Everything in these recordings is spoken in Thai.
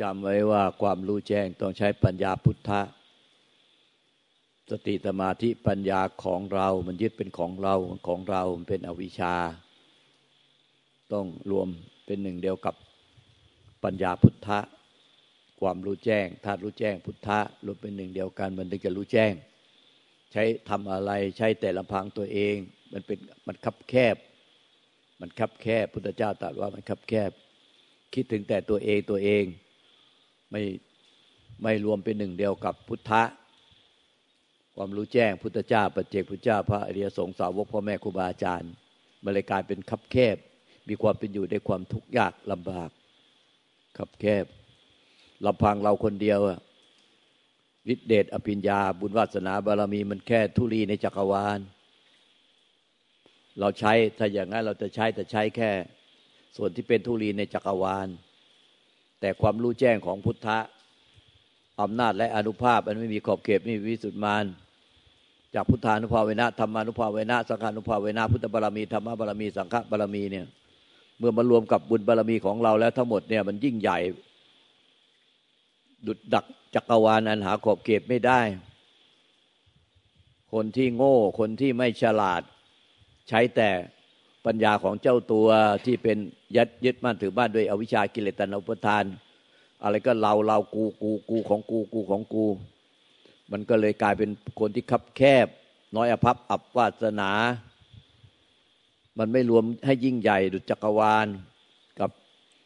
จำไว้ว่าความรู้แจ้งต้องใช้ปัญญาพุทธะ สติสมาธิปัญญาของเรา มันยึดเป็นของเราของเราเป็นอวิชชา ต้องรวมเป็นหนึ่งเดียวกับปัญญาพุทธะ ความรู้แจ้งธาตุรู้แจ้งพุทธะรวมเป็นหนึ่งเดียวกัน มันถึงจะรู้แจ้ง ใช้ทำอะไรใช้แต่ลำพังตัวเอง มันเป็นมันคับแคบ มันคับแคบพุทธเจ้าตรัสว่ามันคับแคบคิดถึงแต่ตัวเองตัวเอง ไม่ไม่รวมเป็นหนึ่งเดียวกับพุทธะ ความรู้แจ้งพุทธเจ้าปัจเจกพุทธเจ้าพระอริยสงฆ์สาวกพ่อแม่ครูบาอาจารย์มันเลยกลายเป็นคับแคบ มีความเป็นอยู่ในความทุกข์ยากลำบากคับแคบลำพังเราคนเดียวฤทธิเดชอภิญญา บุญวาสนาบารมีมันแค่ทุลีในจักรวาล เราใช้ถ้าอย่างนั้นเราจะใช้แต่ใช้แค่ ส่วนที่เป็นทุลีในจักรวาล แต่ความรู้แจ้งของพุทธะอำนาจและอนุภาพอันไม่มีขอบเขตไม่มีวิสุทธิมานจากพุทธานุภาเวนะธรรมานุภาเวนะสังฆานุภาเวนะพุทธบารมีธรรมบารมีสังฆบารมีเนี่ย เมื่อมารวมกับบุญบารมีของเราแล้วทั้งหมดเนี่ยมันยิ่งใหญ่ ดุดดักจักรวาลอันหาขอบเขตไม่ได้ คนที่โง่คนที่ไม่ฉลาด ใช้แต่ ปัญญาของเจ้าตัวที่เป็นยัดยึดมั่นถือบ้านด้วยอวิชากิเลสตนอุปทาน อะไรก็เราเรากูกูกูของกูกูของกู มันก็เลยกลายเป็นคนที่คับแคบ น้อยอภัพอับวาสนา มันไม่รวมให้ยิ่งใหญ่ดุจจักรวาล กับ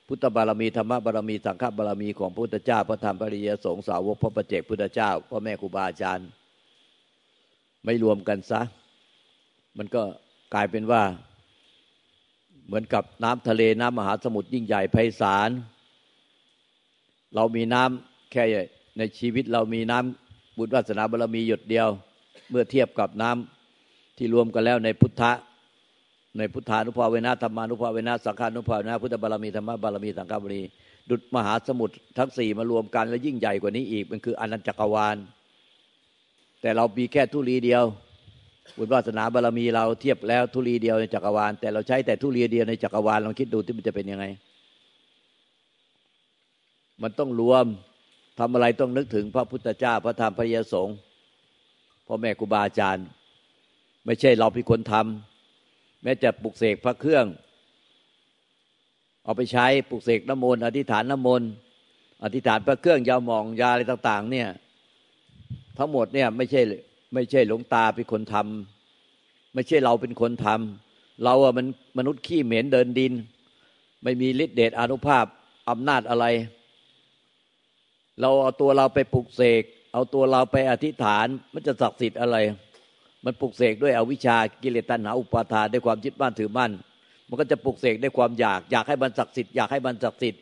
พุทธบารมีธรรมบารมีสังฆบารมีของพระพุทธเจ้าพระธรรมพระริยสงฆ์สาวกพระประเจกพุทธเจ้าพ่อแม่ครูบาอาจารย์ ไม่รวมกันซะ มันก็กลายเป็นว่า เหมือนกับน้ำทะเลน้ำมหาสมุทรยิ่งใหญ่ไพศาล เรามีน้ำแค่ในชีวิตเรามีน้ำบุญวาสนาบารมีหยดเดียว เมื่อเทียบกับน้ำที่รวมกันแล้วในพุทธะในพุทธานุภาเวนะธรรมานุภาเวนะสังฆานุภาเวนะพุทธบารมีธรรมบารมีสังฆบารมีดุจมหาสมุทรทั้งสี่มารวมกันแล้วยิ่งใหญ่กว่านี้อีก มันคืออนันตจักรวาล แต่เรามีแค่ทุลีเดียว บุญวาสนาบารมีเราเทียบแล้วทุลีเดียวในจักรวาล แต่เราใช้แต่ทุลีเดียวในจักรวาลลองคิดดูที่มันจะเป็นยังไง มันต้องรวมทำอะไรต้องนึกถึงพระพุทธเจ้าพระธรรมพระยสงฆ์พ่อแม่ครูบาอาจารย์ ไม่ใช่เราเป็นคนทำแม้จะปลุกเสกพระเครื่อง เอาไปใช้ปลุกเสกน้ำมนต์อธิษฐานน้ำมนต์อธิษฐานพระเครื่องยาหมองยาอะไรต่าง ๆ เนี่ย ทั้งหมดเนี่ยไม่ใช่ ไม่ใช่หลวงตาเป็นคนทำไม่ใช่เราเป็นคนทำเราอะมันมนุษย์ขี้เหม็นเดินดิน ไม่มีฤทธิเดชอนุภาพอำนาจอะไร เราเอาตัวเราไปปลุกเสกเอาตัวเราไปอธิษฐานมันจะศักดิ์สิทธิ์อะไร มันปลุกเสกด้วยอวิชชากิเลสตัณหาอุปาทานด้วยความยึดบ้านถือมั่น มันก็จะปลุกเสกด้วยความอยาก อยากให้มันศักดิ์สิทธิ์อยากให้มันศักดิ์สิทธิ์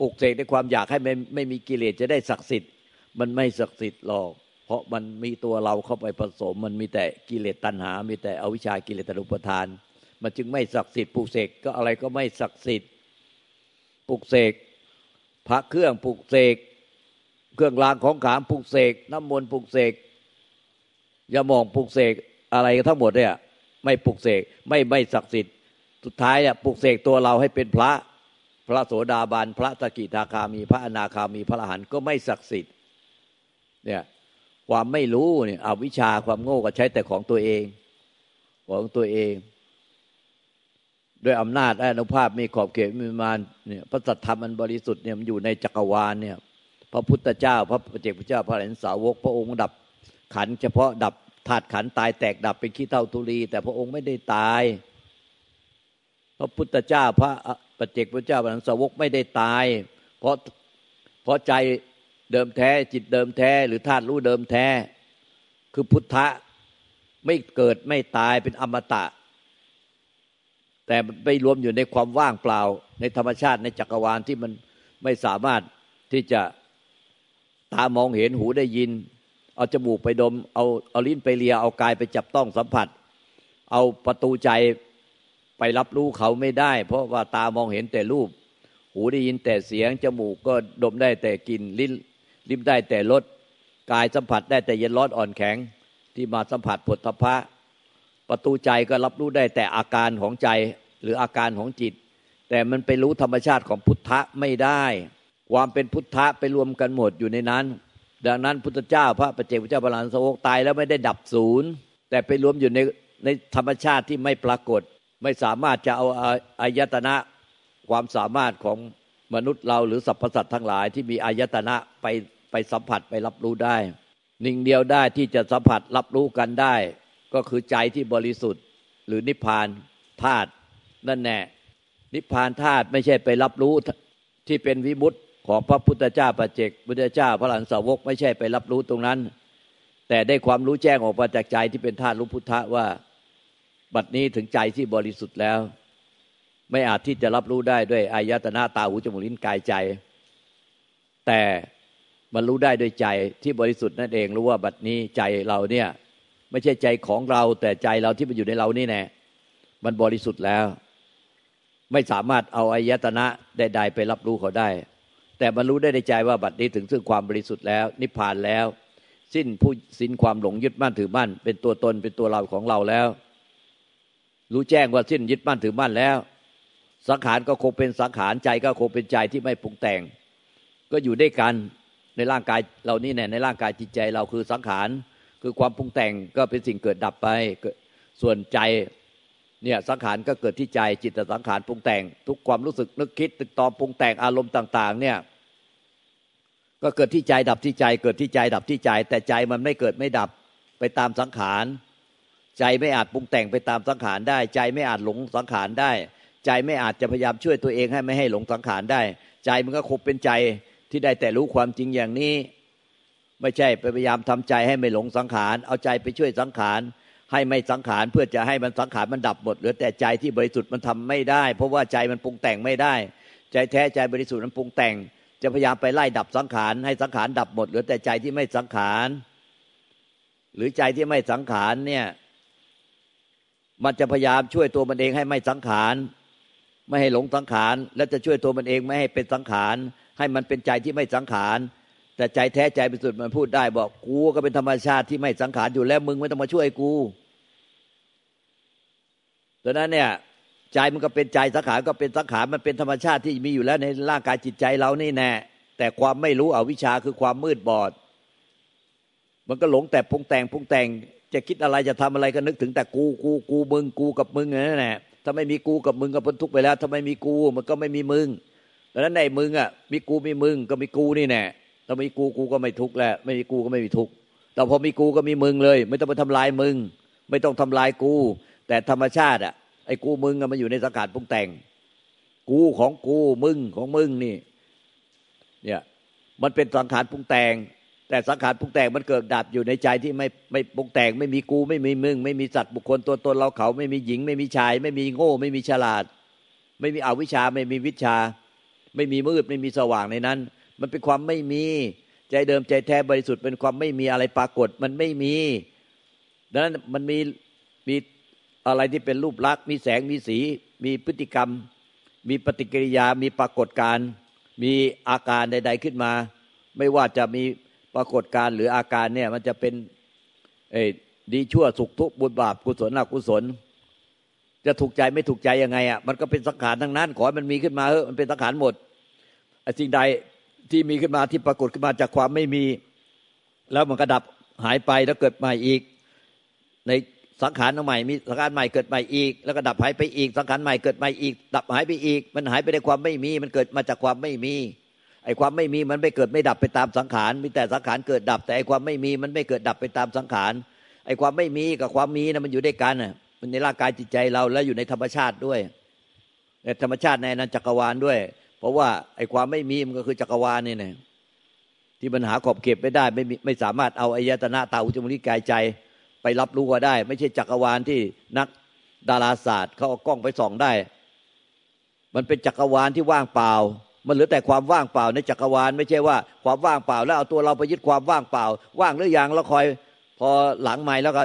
ปลุกเสกด้วยความอยากให้ไม่ไม่มีกิเลสจะได้ศักดิ์สิทธิ์มันไม่ศักดิ์สิทธิ์หรอก เพราะมันมีตัวเราเข้าไปผสม มันมีแต่กิเลสตัณหา มีแต่อวิชากิเลสตรุปทาน มันจึงไม่ศักดิ์สิทธิ์ปลุกเสกก็อะไรก็ไม่ศักดิ์สิทธิ์ปลุกเสกพระเครื่องปลุกเสกเครื่องรางของขามปลุกเสกน้ำมนต์ปลุกเสกยามองปลุกเสกอะไรทั้งหมดเนี่ย ไม่ปลุกเสกไม่ไม่ศักดิ์สิทธิ์สุดท้ายเนี่ยปลุกเสกตัวเราให้เป็นพระพระโสดาบันพระตะกิทาคามีพระอนาคามีพระอรหันต์ก็ไม่ศักดิ์สิทธิ์เนี่ย ความไม่รู้เนี่ยอวิชชาความโง่ก็ใช้แต่ของตัวเอง ของตัวเอง ด้วยอำนาจอนุภาพมีขอบเขตมีมานเนี่ยพระสัทธรรมอันบริสุทธิ์เนี่ยมันอยู่ในจักรวาลเนี่ย พระพุทธเจ้า พระปเจกพระเจ้าพระอรหันสาวก พระองค์ดับขันเฉพาะดับธาตุขันตายแตกดับเป็นขี้เท่าทุลี แต่พระองค์ไม่ได้ตาย พระพุทธเจ้า พระปเจกพระเจ้าพระอรหันสาวกไม่ได้ตาย เพราะเพราะใจ เดิมแท้ จิตเดิมแท้ หรือธาตุรู้เดิมแท้ คือพุทธะไม่เกิดไม่ตายเป็นอมตะ แต่ไปรวมอยู่ในความว่างเปล่า ในธรรมชาติในจักรวาลที่มันไม่สามารถที่จะตามองเห็นหูได้ยิน เอาจมูกไปดม เอาเอาลิ้นไปเลีย เอากายไปจับต้องสัมผัส เอาประตูใจไปรับรู้เขาไม่ได้ เพราะว่าตามองเห็นแต่รูป หูได้ยินแต่เสียง จมูกก็ดมได้แต่กลิ่นลิ้น ลิ้มได้แต่ลดกายสัมผัสได้แต่เย็นร้อนอ่อนแข็ง ที่มาสัมผัสผลทพะ ประตูใจก็รับรู้ได้แต่อาการของใจหรืออาการของจิต แต่มันไปรู้ธรรมชาติของพุทธะไม่ได้ ความเป็นพุทธะไปรวมกันหมดอยู่ในนั้น ดังนั้นพุทธเจ้าพระปเจกพุทธเจ้าพระลานสวกตายแล้วไม่ได้ดับศูนย์แต่ไปรวมอยู่ในในธรรมชาติที่ไม่ปรากฏ ไม่สามารถจะเอาอายตนะความสามารถของมนุษย์เราหรือสรรพสัตว์ทั้งหลายที่มีอายตนะไป ไปสัมผัสไปรับรู้ได้ หนึ่งเดียวได้ที่จะสัมผัสรับรู้กันได้ ก็คือใจที่บริสุทธิ์ หรือนิพพานธาตุนั่นแน่นิพพานธาตุไม่ใช่ไปรับรู้ที่เป็นวิมุตติของพระพุทธเจ้าปัจเจกพุทธเจ้าพระหลานสาวกไม่ใช่ไปรับรู้ตรงนั้น แต่ได้ความรู้แจ้งออกมาจากใจที่เป็นธาตุรู้พุทธะว่า บัดนี้ถึงใจที่บริสุทธิ์แล้ว ไม่อาจที่จะรับรู้ได้ด้วยอายตนะตาหูจมูกลิ้นกายใจ แต่ มันรู้ได้ด้วยใจที่บริสุทธิ์นั่นเองรู้ว่าบัดนี้ใจเราเนี่ยไม่ใช่ใจของเรา แต่ใจเราที่มันอยู่ในเรานี่แน่มันบริสุทธิ์แล้ว ไม่สามารถเอาอายตนะใดๆไปรับรู้เขาได้ แต่มันรู้ได้ในใจว่าบัดนี้ถึงซึ่งความบริสุทธิ์แล้ว นิพพานแล้ว สิ้นผู้สิ้นความหลงยึดมั่นถือมั่น เป็นตัวตนเป็นตัวเราของเราแล้ว รู้แจ้งว่าสิ้นยึดมั่นถือมั่นแล้ว สังขารก็คงเป็นสังขารใจก็คงเป็นใจที่ไม่ปรุงแต่ง ก็อยู่ด้วยกัน ในร่างกายเรานี่เนี่ยในร่างกายจิตใจเราคือสังขารคือความปรุงแต่งก็เป็นสิ่งเกิดดับไป ส่วนใจเนี่ยสังขารก็เกิดที่ใจจิตสังขารปรุงแต่ง ทุกความรู้สึกนึกคิดตึกตอมปรุงแต่งอารมณ์ต่าง ๆ เนี่ยก็เกิดที่ใจดับที่ใจ เกิดที่ใจดับที่ใจ แต่ใจมันไม่เกิดไม่ดับไปตามสังขาร ใจไม่อาจปรุงแต่งไปตามสังขารได้ ใจไม่อาจหลงสังขารได้ ใจไม่อาจจะพยายามช่วยตัวเองให้ไม่ให้หลงสังขารได้ ใจมันก็คบเป็นใจ ที่ได้แต่รู้ความจริงอย่างนี้ ไม่ใช่ไปพยายามทำใจให้ไม่หลงสังขาร เอาใจไปช่วยสังขาร ให้ไม่สังขารเพื่อจะให้มันสังขารมันดับหมดเหลือแต่ใจที่บริสุทธิ์มันทำไม่ได้ เพราะว่าใจมันปรุงแต่งไม่ได้ ใจแท้ใจบริสุทธิ์มันปรุงแต่ง จะพยายามไปไล่ดับสังขารให้สังขารดับหมดเหลือแต่ใจที่ไม่สังขาร หรือใจที่ไม่สังขารเนี่ยมันจะพยายามช่วยตัวมันเองให้ไม่สังขาร ไม่ให้หลงสังขาร และจะช่วยตัวมันเองไม่ให้เป็นสังขาร ให้มันเป็นใจที่ไม่สังขารแต่ใจแท้ใจเป็นสุดมันพูดได้ บอกกูก็เป็นธรรมชาติที่ไม่สังขารอยู่แล้วมึงไม่ต้องมาช่วยกูดังนั้นเนี่ย ใจมันก็เป็นใจสังขารก็เป็นสังขารมันเป็นธรรมชาติที่มีอยู่แล้วในร่างกายจิตใจเรานี่แน่แต่ความไม่รู้อวิชชาคือความมืดบอด มันก็หลงแต่พุงแต่งพุงแต่ง จะคิดอะไรจะทำอะไรก็นึกถึงแต่กูกูกูมึงกูกับมึงนั่นแหละถ้าไม่มีกูกับมึงก็พ้นทุกไปแล้วถ้าไม่มีกูมันก็ไม่มีมึง ดังนั้นในมึงอะมีกูมีมึงก็มีกูนี่แน่ถ้ามีกูกูก็ไม่ทุกข์แล้วไม่มีกูก็ไม่มีทุกข์แต่พอมีกูก็มีมึงเลย ไม่ต้องไปทำลายมึง ไม่ต้องทำลายกู แต่ธรรมชาติอะไอ้กูมึงมันอยู่ในสังขารปรุงแต่ง กูของกูมึงของมึงนี่ เนี่ย มันเป็นสังขารปรุงแต่ง แต่สังขารปรุงแต่งมันเกิดดับอยู่ในใจที่ไม่ไม่ปรุงแต่ง ไม่มีกูไม่มีมึง ไม่มีสัตว์บุคคลตัวตนเราเขา ไม่มีหญิง ไม่มีชาย ไม่มีโง่ ไม่มีฉลาด ไม่มีอวิชชาไม่มีวิชา ไม่มีมืดไม่มีสว่างในนั้น มันเป็นความไม่มีใจเดิมใจแท้บริสุทธิ์เป็นความไม่มีอะไรปรากฏมันไม่มีดังนั้นมันมีมีอะไรที่เป็นรูปลักษณ์มีแสงมีสี มีพฤติกรรม มีปฏิกิริยามีปรากฏการมีอาการใด ๆขึ้นมา ไม่ว่าจะมีปรากฏการหรืออาการเนี่ยมันจะเป็นเอดีชั่วสุขทุกข์บุญบาปกุศลอกุศล จะถูกใจไม่ถูกใจยังไงอะมันก็เป็นสังขารทั้งนั้น ขอให้มันมีขึ้นมาเออมันเป็นสังขารหมด สิ่งใดที่มีขึ้นมาที่ปรากฏขึ้นมาจากความไม่มี แล้วมันก็ดับหายไปแล้วเกิดใหม่อีก ในสังขารใหม่มีสังขารใหม่เกิดใหม่อีก แล้วก็ดับหายไปอีก สังขารใหม่เกิดใหม่อีก ดับหายไปอีก มันหายไปในความไม่มี มันเกิดมาจากความไม่มีไอ้ความไม่มีมันไม่เกิดไม่ดับไปตามสังขารมีแต่สังขารเกิดดับ แต่ไอ้ความไม่มีมันไม่เกิดดับไปตามสังขารไอ้ความไม่มีกับความมีนะมันอยู่ด้วยกันอะมันในร่างกายจิตใจเราแล้วอยู่ในธรรมชาติด้วยในธรรมชาติในนั้นจักรวาลด้วย เพราะว่าไอ้ความไม่มีมันก็คือจักรวาลนี่นะที่มันหาขอบเก็บไม่ได้ไม่ไม่สามารถเอาอายตนะตาอุจมุริกายใจไปรับรู้ก็ได้ ไม่ใช่จักรวาลที่นักดาราศาสตร์เขาเอากล้องไปส่องได้ มันเป็นจักรวาลที่ว่างเปล่า มันเหลือแต่ความว่างเปล่าในจักรวาลไม่ใช่ว่าความว่างเปล่า แล้วเอาตัวเราไปยึดความว่างเปล่า ว่างหรือยังแล้วคอย พอหลังใหม่แล้วก็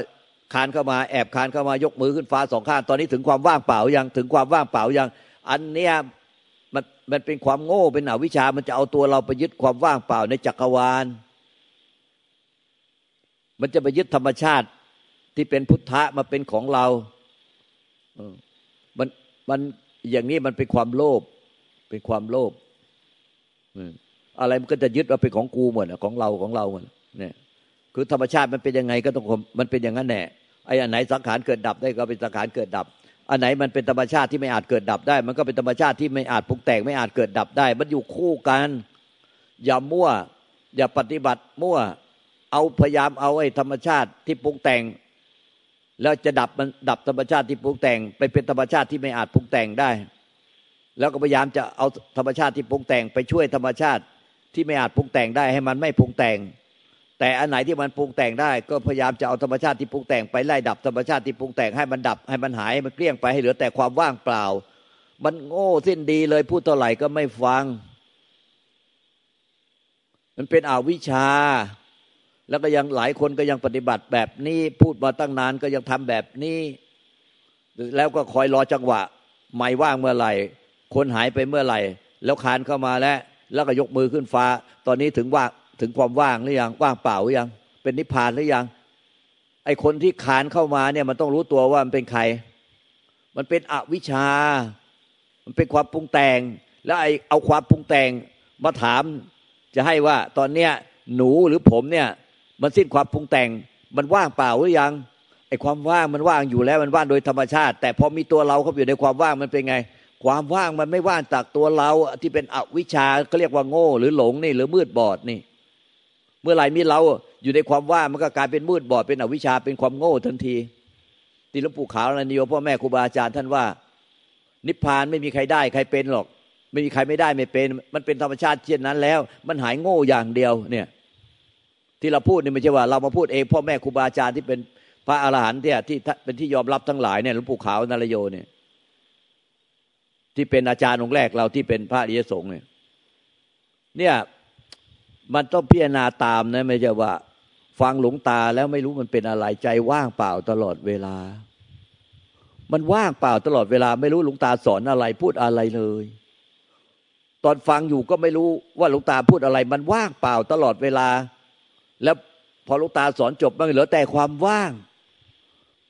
คานเข้ามาแอบคานเข้ามายกมือขึ้นฟ้าสองข้างตอนนี้ถึงความว่างเปล่ายังถึงความว่างเปล่ายัง อันเนี้ย มันเป็นความโง่เป็นอวิชามันจะเอาตัวเราไปยึดความว่างเปล่าในจักรวาล มันจะไปยึดธรรมชาติที่เป็นพุทธะมาเป็นของเรา มันมันอย่างนี้มันเป็นความโลภเป็นความโลภอะไรมันก็จะยึดว่าเป็นของกูหมดของเราของเราหมดเนี่ยคือธรรมชาติมันเป็นยังไงก็ต้องมันเป็นอย่างนั้นแน่ไอ้อันไหนสังขารเกิดดับได้ก็เป็นสังขารเกิดดับ อันไหนมันเป็นธรรมชาติที่ไม่อาจเกิดดับได้ มันก็เป็นธรรมชาติที่ไม่อาจปรุงแต่งไม่อาจเกิดดับได้ มันอยู่คู่กัน อย่ามั่ว อย่าปฏิบัติมั่ว เอาพยายามเอาไอ้ธรรมชาติที่ปรุงแต่ง แล้วจะดับมันดับธรรมชาติที่ปรุงแต่ง ไปเป็นธรรมชาติที่ไม่อาจปรุงแต่งได้ แล้วก็พยายามจะเอาธรรมชาติที่ปรุงแต่ง ไปช่วยธรรมชาติที่ไม่อาจปรุงแต่งได้ ให้มันไม่ปรุงแต่ง แต่อันไหนที่มันปรุงแต่งได้ก็พยายามจะเอาธรรมชาติที่ปรุงแต่งไปไล่ดับธรรมชาติที่ปรุงแต่งให้มันดับให้มันหายให้มันเกลี้ยงไปให้เหลือแต่ความว่างเปล่า มันโง่สิ้นดีเลยพูดเท่าไหร่ก็ไม่ฟัง มันเป็นอวิชชา แล้วก็ยังหลายคนก็ยังปฏิบัติแบบนี้ พูดมาตั้งนานก็ยังทำแบบนี้ แล้วก็คอยรอจังหวะ ไม่ว่างเมื่อไหร่ คนหายไปเมื่อไหร่ แล้วคานเข้ามาแล้ว แล้วก็ยกมือขึ้นฟ้า ตอนนี้ถึงว่า ถึงความว่างหรือยังว่างเปล่าหรือยัง เป็นนิพพานหรือยัง ไอคนที่ขานเข้ามาเนี่ยมันต้องรู้ตัวว่ามันเป็นใคร มันเป็นอวิชชา มันเป็นความปรุงแต่ง แล้วไอเอาความปรุงแต่งมาถาม จะให้ว่าตอนเนี้ยหนูหรือผมเนี่ย มันสิ้นความปรุงแต่ง มันว่างเปล่าหรือยังไอความว่างมันว่างอยู่แล้วมันว่างโดยธรรมชาติ แต่พอมีตัวเราเข้าอยู่ในความว่างมันเป็นไง ความว่างมันไม่ว่างจากตัวเราที่เป็นอวิชชาเขาเรียกว่าโง่ หรือหลงนี่หรือมืดบอดนี่ เมื่อไหร่มีเราอยู่ในความว่ามันก็กลายเป็นมืดบอดเป็นอวิชชาเป็นความโง่ทันทีที่หลวงปู่ขาวนันนิโยพ่อแม่ครูบาอาจารย์ท่านว่า นิพพานไม่มีใครได้ใครเป็นหรอก ไม่มีใครไม่ได้ไม่เป็น มันเป็นธรรมชาติเช่นนั้นแล้ว มันหายโง่อย่างเดียวเนี่ย ที่เราพูดนี่ไม่ใช่ว่า เรามาพูดเองพ่อแม่ครูบาอาจารย์ที่เป็นพระอรหันต์ที่ยที่เป็นที่ยอมรับทั้งหลายเนี่ยหลวงปู่ขาวนารโยเนี่ย ที่เป็นอาจารย์องค์แรกเราที่เป็นพระอริยสงฆ์เนี่ยเนี่ย มันต้องพิจารณาตามนะไม่ใช่ว่า ฟังหลงตาแล้วไม่รู้มันเป็นอะไรใจว่างเปล่าตลอดเวลา มันว่างเปล่าตลอดเวลา ไม่รู้หลวงตาสอนอะไรพูดอะไรเลย ตอนฟังอยู่ก็ไม่รู้ว่าหลวงตาพูดอะไร มันว่างเปล่าตลอดเวลา แล้วพอหลวงตาสอนจบมันเหลือแต่ความว่าง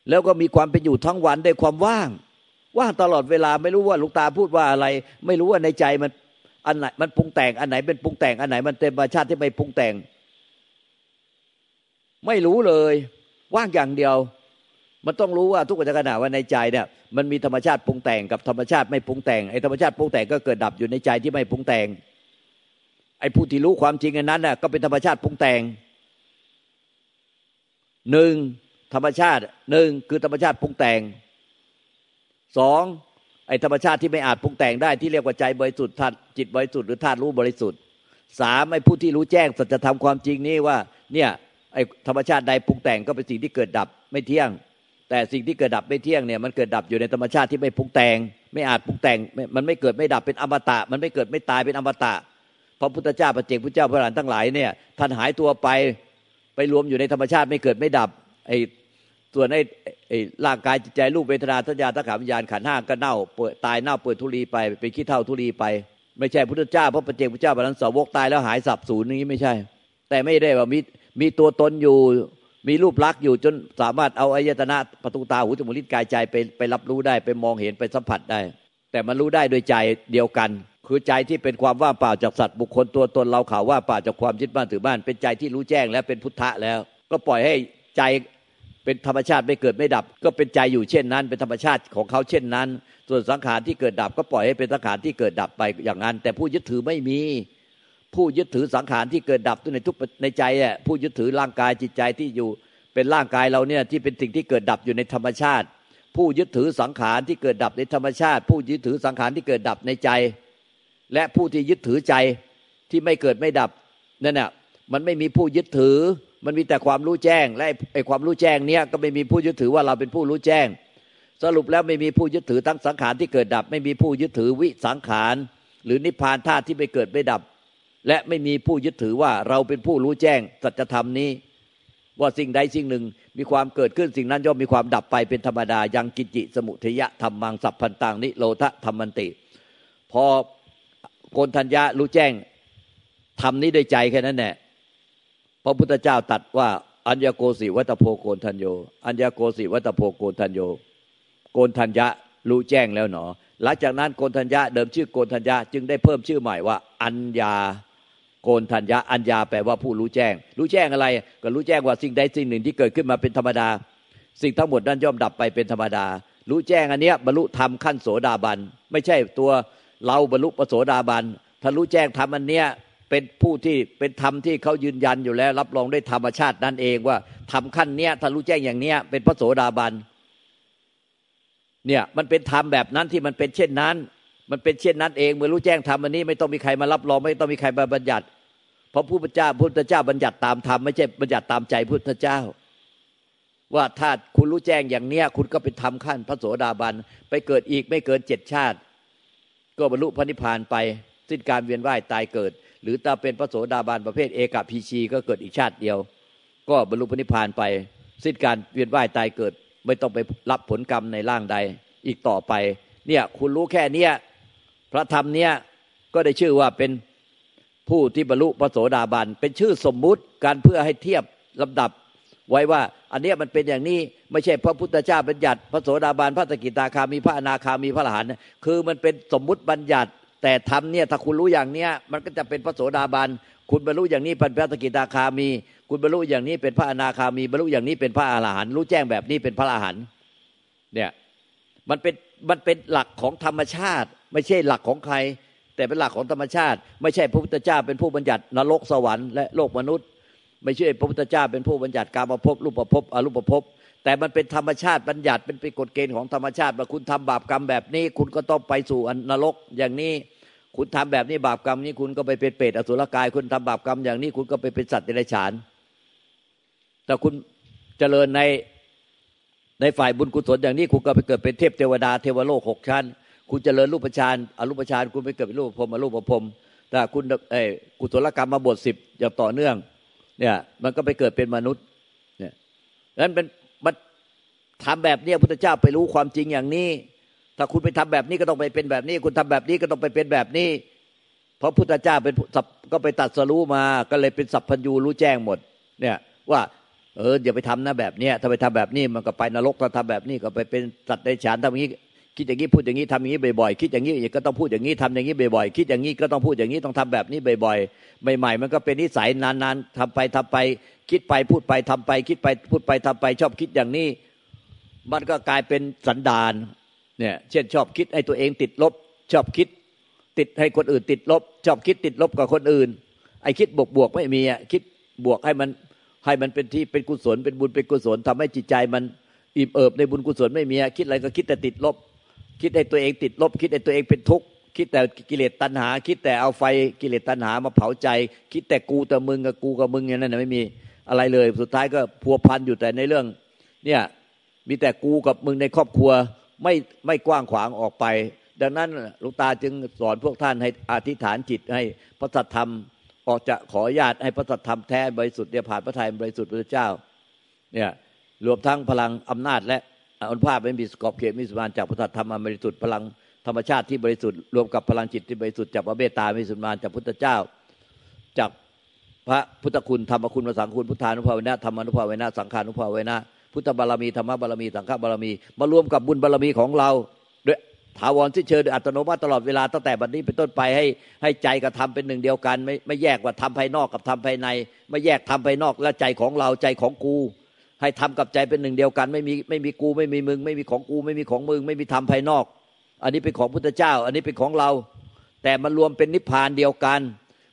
แล้วก็มีความเป็นอยู่ทั้งวันด้วยความว่างว่างตลอดเวลาไม่รู้ว่าหลวงตาพูดว่าอะไร ไม่รู้ว่าในใจมัน อันไหนมันปรุงแต่งอันไหนเป็นปรุงแต่งอันไหนมันเต็มธรรมชาติที่ไม่ปรุงแต่ง ไม่รู้เลย ว่างอย่างเดียว มันต้องรู้ว่าทุกขณะว่าในใจเนี่ย มันมีธรรมชาติปรุงแต่งกับธรรมชาติไม่ปรุงแต่งไอ้ธรรมชาติปรุงแต่งก็เกิดดับอยู่ในใจที่ไม่ปรุงแต่ง ไอ้ผู้ที่รู้ความจริงอันนั้นน่ะก็เป็นธรรมชาติปรุงแต่งหนึ่งธรรมชาติหนึ่งคือธรรมชาติปรุงแต่งสอง ไอ้ธรรมชาติที่ไม่อาจปรุงแต่งได้ที่เรียกว่าใจบริสุทธิ์ธาตุจิตบริสุทธิ์หรือธาตุรู้บริสุทธิ์สามไอผู้ที่รู้แจ้งสัจธรรมความจริงนี้ว่าเนี่ยไอ้ธรรมชาติใดปรุงแต่งก็เป็นสิ่งที่เกิดดับไม่เที่ยง แต่สิ่งที่เกิดดับไม่เที่ยงเนี่ยมันเกิดดับอยู่ในธรรมชาติที่ไม่ปรุงแต่ง ไม่อาจปรุงแต่งมันไม่เกิดไม่ดับเป็นอมตะ มันไม่เกิดไม่ตายเป็นอมตะพระพุทธเจ้าพระเจกพุทธเจ้าพระหลานทั้งหลายเนี่ยท่านหายตัวไปไปรวมอยู่ในธรรมชาติไม่เกิดไม่ดับไอ ส่วนไอ้ไอ้ร่างกายจิตใจรูปเวทนาสัญญาตังขาวิญญาณขันห้าก็เน่าเปิดตายเน่าเปิดทุลีไปเป็นขี้เท่าทุลีไป ไม่ใช่พุทธเจ้าพระปเจกพุทธเจ้าพระนั้นสาวกตายแล้วหายสับสูญนี้ไม่ใช่ แต่ไม่ได้ว่ามีมีตัวตนอยู่มีรูปลักษณ์อยู่จนสามารถเอาอายตนะประตูตาหูจมูกลิ้นกายใจไปไปรับรู้ได้ไปมองเห็นไปสัมผัสได้ แต่มันรู้ได้โดยใจเดียวกัน คือใจที่เป็นความว่างเปล่าจากสัตว์บุคคลตัวตนเราข่าวว่าเปล่าจากความยึดบ้านถือบ้านเป็นใจที่รู้แจ้งแล้วเป็นพุทธะแล้ว ก็ปล่อยให้ใจ เป็นธรรมชาติไม่เกิดไม่ดับ ก็เป็นใจอยู่เช่นนั้น เป็นธรรมชาติของเขาเช่นนั้น ส่วนสังขารที่เกิดดับก็ปล่อยให้เป็นสังขารที่เกิดดับไปอย่างนั้น แต่ผู้ยึดถือไม่มี ผู้ยึดถือสังขารที่เกิดดับในทุกในใจอะผู้ยึดถือร่างกายจิตใจที่อยู่ เป็นร่างกายเราเนี่ยที่เป็นสิ่งที่เกิดดับอยู่ในธรรมชาติ ผู้ยึดถือสังขารที่เกิดดับในธรรมชาติ ผู้ยึดถือสังขารที่เกิดดับในใจ และผู้ที่ยึดถือใจที่ไม่เกิดไม่ดับนั่นน่ะมันไม่มีผู้ยึดถือ มันมีแต่ความรู้แจ้ง และไอ้ความรู้แจ้งเนี้ยก็ไม่มีผู้ยึดถือว่าเราเป็นผู้รู้แจ้ง สรุปแล้วไม่มีผู้ยึดถือทั้งสังขารที่เกิดดับ ไม่มีผู้ยึดถือวิสังขาร หรือนิพพานธาตุที่ไม่เกิดไม่ดับ และไม่มีผู้ยึดถือว่าเราเป็นผู้รู้แจ้งสัจธรรมนี้ ว่าสิ่งใดสิ่งหนึ่งมีความเกิดขึ้นสิ่งนั้นย่อมมีความดับไปเป็นธรรมดายังกิจิสมุทยะธรรมังสัพพันตังนิโรธธรรมันติ พอโกนทัญญารู้แจ้งทำนี้ด้วยใจแค่นั้นแหละ พระพุทธเจ้าตัดว่า อัญญโกสิวัตโพโกนทัญโย อัญญโกสิวัตโพโกนทัญโย โกนทัญญะรู้แจ้งแล้วหนอ หลังจากนั้นโกนทัญญะเดิมชื่อโกนทัญญะจึงได้เพิ่มชื่อใหม่ว่า อัญญาโกนทัญญาอัญญาแปลว่าผู้รู้แจ้ง รู้แจ้งอะไร ก็รู้แจ้งว่าสิ่งใดสิ่งหนึ่งที่เกิดขึ้นมาเป็นธรรมดา สิ่งทั้งหมดนั้นย่อมดับไปเป็นธรรมดา รู้แจ้งอันเนี้ยบรรลุธรรมขั้นโสดาบัน ไม่ใช่ตัวเราบรรลุปโสดาบันถ้ารู้แจ้งธรรมอันเนี้ย เป็นผู้ที่เป็นธรรมที่เขายืนยันอยู่แล้ว รับรองด้วยธรรมชาตินั่นเองว่าทำขั้นเนี้ยถ้ารู้แจ้งอย่างเนี้ย เป็นพระโสดาบันเนี่ยมันเป็นธรรมแบบนั้นที่มันเป็นเช่นนั้น มันเป็นเช่นนั้นเองเมื่อรู้แจ้งธรรมอันนี้ไม่ต้องมีใครมารับรองไม่ต้องมีใครมาบัญญัติ เพราะผู้พระเจ้าพุทธเจ้าบัญญัติตามธรรมไม่ใช่บัญญัติตามใจพุทธเจ้า ว่าถ้าคุณรู้แจ้งอย่างเนี้ย คุณก็เป็นธรรมขั้นพระโสดาบันไปเกิดอีกไม่เกินเจ็ดชาติ ก็บรรลุพระนิพพานไปสิ้นการเวียนว่ายตายเกิด หรือถ้าเป็นพระโสดาบันประเภทเอกพีชีก็เกิดอีกชาติเดียว ก็บรรลุพระนิพพานไป สิ้นการเวียนว่ายตายเกิด ไม่ต้องไปรับผลกรรมในร่างใดอีกต่อไป เนี่ยคุณรู้แค่เนี้ยพระธรรมเนี้ยก็ได้ชื่อว่าเป็นผู้ที่บรรลุพระโสดาบันเป็นชื่อสมมุติการเพื่อให้เทียบลำดับ ไว้ว่าอันนี้มันเป็นอย่างนี้ไม่ใช่พระพุทธเจ้าบัญญัติ พระโสดาบันพระสกิตาคามีพระอนาคามีพระอรหันต์คือมันเป็นสมมุติบัญญัติ แต่ทำเนี่ยถ้าคุณรู้อย่างเนี้ยมันก็จะเป็นพระโสดาบันคุณบรรลุอย่างนี้เป็นพระสกิตาคามี คุณบรรลุอย่างนี้เป็นพระอนาคามี บรรลุอย่างนี้เป็นพระอรหันต์รู้แจ้งแบบนี้เป็นพระอรหันต์เนี่ยมันเป็นมันเป็นหลักของธรรมชาติ ไม่ใช่หลักของใคร แต่เป็นหลักของธรรมชาติ ไม่ใช่พระพุทธเจ้าเป็นผู้บัญญัตินรกสวรรค์และโลกมนุษย์ ไม่ใช่พระพุทธเจ้าเป็นผู้บัญญัติการมาพบรูปภพอรูปภพแต่มันเป็นธรรมชาติบัญญัติเป็นเป็นกฎเกณฑ์ของธรรมชาติว่าคุณทำบาปกรรมแบบนี้ คุณก็ต้องไปสู่นรกอย่างนี้ คุณทำแบบนี้บาปกรรมนี้คุณก็ไปเป็นเปรตอสุรกาย คุณทำบาปกรรมอย่างนี้คุณก็ไปเป็นสัตว์เดรัจฉาน แต่คุณเจริญในในฝ่ายบุญกุศลอย่างนี้คุณก็ไปเกิดเป็นเทพเทวดาเทวโลกหกชั้น คุณเจริญรูปฌานอรูปฌานคุณไปเกิดเป็นรูปพรมอรูปพรมแต่คุณเอกุศลกรรมมาบทสิบอย่างต่อเนื่อง เนี่ยมันก็ไปเกิดเป็นมนุษย์เนี่ยนั้นเป็นมันทำแบบนี้พุทธเจ้าไปรู้ความจริงอย่างนี้ ถ้าคุณไปทำแบบนี้ก็ต้องไปเป็นแบบนี้ คุณทำแบบนี้ก็ต้องไปเป็นแบบนี้ เพราะพุทธเจ้าเป็นก็ไปตัดสรู้มา ก็เลยเป็นสัพพัญญูรู้แจ้งหมด เนี่ยว่าเอออย่าไปทำนะแบบเนี้ยถ้าไปทำแบบนี้มันก็ไปนรกถ้าทำแบบนี้ก็ไปเป็นสัตว์ในฉานทำอย่างนี้ คิดอย่างนี้พูดอย่างนี้ทำอย่างนี้บ่อยๆคิดอย่างนี้ก็ต้องพูดอย่างนี้ทำอย่างนี้บ่อยๆคิดอย่างนี้ก็ต้องพูดอย่างนี้ต้องทำแบบนี้บ่อยๆใหม่ๆมันก็เป็นนิสัยนานๆทำไปทำไป คิดไปพูดไปทำไป คิดไปพูดไปทำไปชอบคิดอย่างนี้ มันก็กลายเป็นสันดาน เนี่ยเช่นชอบคิดให้ตัวเองติดลบ ชอบคิด ติดให้คนอื่นติดลบ ชอบคิดติดลบกับคนอื่น ไอ้คิดบวกบวกไม่มีอะคิดบวกให้มันให้มันเป็นที่เป็นกุศลเป็นบุญเป็นกุศลทำให้จิตใจมันอิ่มเอิบในบุญกุศลไม่มีคิดอะไรก็คิดแต่ติดลบ คิดให้ตัวเองติดลบ คิดให้ตัวเองเป็นทุกข์คิดแต่กิเลสตัณหา คิดแต่เอาไฟกิเลสตัณหามาเผาใจ คิดแต่กูแต่มึงกับกูกับมึงอย่างนั้นไม่มีอะไรเลย สุดท้ายก็พัวพันอยู่แต่ในเรื่อง เนี่ยมีแต่กูกับมึงในครอบครัว ไม่ไม่กว้างขวางออกไป ดังนั้นลูกตาจึงสอนพวกท่านให้อธิษฐานจิตให้พระสัทธรรมออกจะขอญาตให้พระสัทธรรมแท้บริสุทธิ์เดียผ่านพระทัยบริสุทธิ์พระเจ้าเนี่ยรวมทั้งพลังอำนาจและอนุภาพไม่มีสกอบเขตมีสุมานจากพระสัทธรรมบริสุทธิ์พลังธรรมชาติที่บริสุทธิ์รวมกับพลังจิตที่บริสุทธิ์จากพระเมตตามีสุมานจากพุทธเจ้าจากพระพุทธคุณธรรมคุณพระสังคุณพุทธานุภาเวนะธรรมานุภาเวนะสังขานุภาเวนะ พุทธบารมีธรรมบารมีสังฆบารมี มารวมกับบุญบารมีของเราด้วยถาวรที่เชิญอัตโนมัติตลอดเวลาตั้งแต่บัดนี้เป็นต้นไปให้ให้ใจกับทำเป็นหนึ่งเดียวกัน ไม่ไม่แยกว่าทำภายนอกกับทำภายใน ไม่แยกทำภายนอกและใจของเราใจของกู ให้ทำกับใจเป็นหนึ่งเดียวกัน ไม่มีไม่มีกูไม่มีมึง ไม่มีของกู ไม่มีของมึง ไม่มีทำภายนอก อันนี้เป็นของพุทธเจ้า อันนี้เป็นของเรา แต่มันรวมเป็นนิพพานเดียวกัน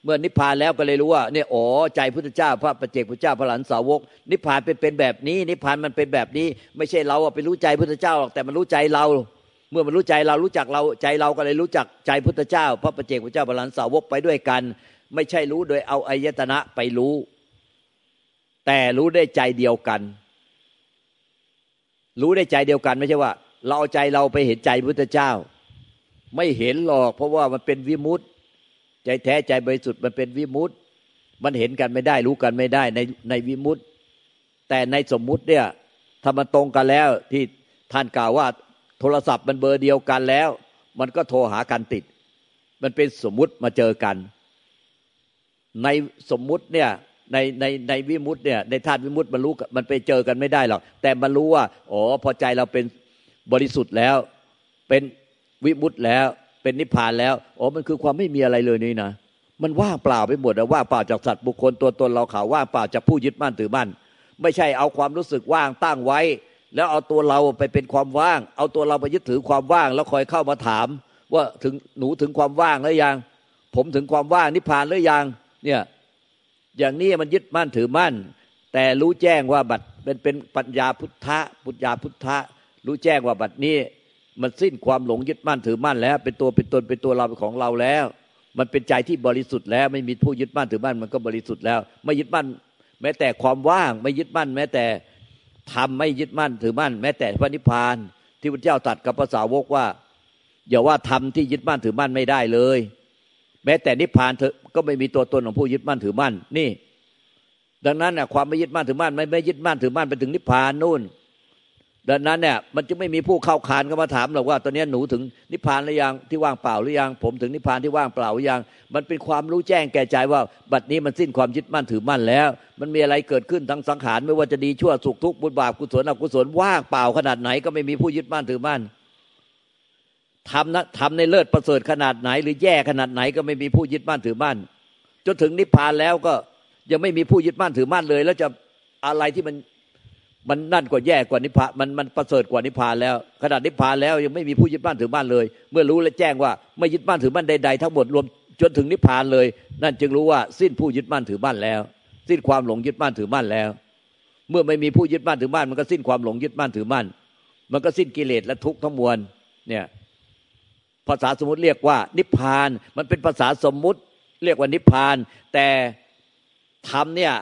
เมื่อนิพพานแล้วก็เลยรู้ว่าเนี่ยอ๋อใจพุทธเจ้า พระปเจกพุทธเจ้าพระหลานสาวก นิพพานเป็นเป็นแบบนี้ นิพพานมันเป็นแบบนี้ ไม่ใช่เราไปรู้ใจพุทธเจ้าหรอกแต่มันรู้ใจเรา เมื่อมันรู้ใจเรารู้จักเราใจเราก็เลยรู้จักใจพุทธเจ้า พระปเจกพระเจ้าบาลานสาวกไปด้วยกัน ไม่ใช่รู้โดยเอาอายตนะไปรู้ แต่รู้ได้ใจเดียวกัน รู้ได้ใจเดียวกันไม่ใช่ว่า เราเอาใจเราไปเห็นใจพุทธเจ้า ไม่เห็นหรอกเพราะว่ามันเป็นวิมุต ใจแท้ใจบริสุทธิ์มันเป็นวิมุตมันเห็นกันไม่ได้รู้กันไม่ได้ในในวิมุตแต่ในสมมุติเนี่ยถ้ามันตรงกันแล้วที่ท่านกล่าวว่าโทรศัพท์มันเบอร์เดียวกันแล้ว มันก็โทรหากันติด มันเป็นสมมุติมาเจอกัน ในสมมุติเนี่ยในในในวิมุติเนี่ยในธาตุวิมุติมันรู้มันไปเจอกันไม่ได้หรอกแต่มันรู้ว่าอ๋อพอใจเราเป็นบริสุทธิ์แล้ว เป็นวิมุติแล้ว เป็นนิพพานแล้วอ๋อมันคือความไม่มีอะไรเลยนี่นะมันว่างเปล่าไปหมดอะว่างเปล่าจากสัตว์บุคคลตัวตนเราเขาว่างเปล่าจากผู้ยึดมั่นถือมั่นไม่ใช่เอาความรู้สึกว่างตั้งไว้ แล้วเอาตัวเราไปเป็นความว่าง เอาตัวเราไปยึดถือความว่าง แล้วคอยเข้ามาถาม ว่าถึงหนูถึงความว่างแล้วยัง ผมถึงความว่างนิพพานหรือยังเนี่ยอย่างนี้มันยึดมั่นถือมั่น แต่รู้แจ้งว่าบัตรเป็นเป็นปัญญาพุทธะปุญญาพุทธะ รู้แจ้งว่าบัตรนี้ มันสิ้นความหลงยึดมั่นถือมั่นแล้ว เป็นตัวเป็นตนเป็นตัวเราเป็นของเราแล้ว มันเป็นใจที่บริสุทธิ์แล้ว ไม่มีผู้ยึดมั่นถือมั่นมันก็บริสุทธิ์แล้ว ไม่ยึดมั่น แม้แต่ความว่างไม่ยึดมั่น แม้แต่ทำไม่ยึดมั่นถือมั่น แม้แต่พระนิพพาน ที่พระเจ้าตัดกับภาษาวกว่า อย่าว่าทำที่ยึดมั่นถือมั่นไม่ได้เลย แม้แต่นิพพานเธอก็ไม่มีตัวตนของผู้ยึดมั่นถือมั่นนี่ ดังนั้นน่ะความไม่ยึดมั่นถือมั่นไม่ไม่ยึดมั่นถือมั่นไปถึงนิพพานนู่น ดังนั้นเนี่ยมันจะไม่มีผู้เข้าคานก็มาถามหรอกว่า ตอนนี้หนูถึงนิพพานหรือยังที่ว่างเปล่าหรือยังผมถึงนิพพานที่ว่างเปล่าหรือยัง มันเป็นความรู้แจ้งแก่ใจว่า บัดนี้มันสิ้นความยึดมั่นถือมั่นแล้ว มันมีอะไรเกิดขึ้นทั้งสังขารไม่ว่าจะดีชั่วสุขทุกข์บุญบาปกุศลอกุศลว่างเปล่าขนาดไหนก็ไม่มีผู้ยึดมั่นถือมั่นทำนะทำในเลิศประเสริฐขนาดไหน หรือแย่ขนาดไหนก็ไม่มีผู้ยึดมั่นถือมั่นจนถึงนิพพานแล้วก็ยังไม่มีผู้ยึดมั่นถือมั่นเลย แล้วจะอะไรที่มัน มันนั่นกว่าแย่กว่านิพพานมันมันประเสริฐกว่านิพพานแล้วขนาดนิพพานแล้วยังไม่มีผู้ยึดมั่นถือมั่นเลย เมื่อรู้และแจ้งว่าไม่ยึดมั่นถือมั่นใดๆทั้งหมดรวมจนถึงนิพพานเลย นั่นจึงรู้ว่าสิ้นผู้ยึดมั่นถือมั่นแล้ว สิ้นความหลงยึดมั่นถือมั่นแล้ว เมื่อไม่มีผู้ยึดมั่นถือมั่นมันก็สิ้นความหลงยึดมั่นถือมั่นมันก็สิ้นกิเลสและทุกข์ทั้งมวลเนี่ยภาษาสมมติเรียกว่านิพพานมันเป็นภาษาสมมุติเรียกว่านิพพาน แต่ธรรมเนี่ย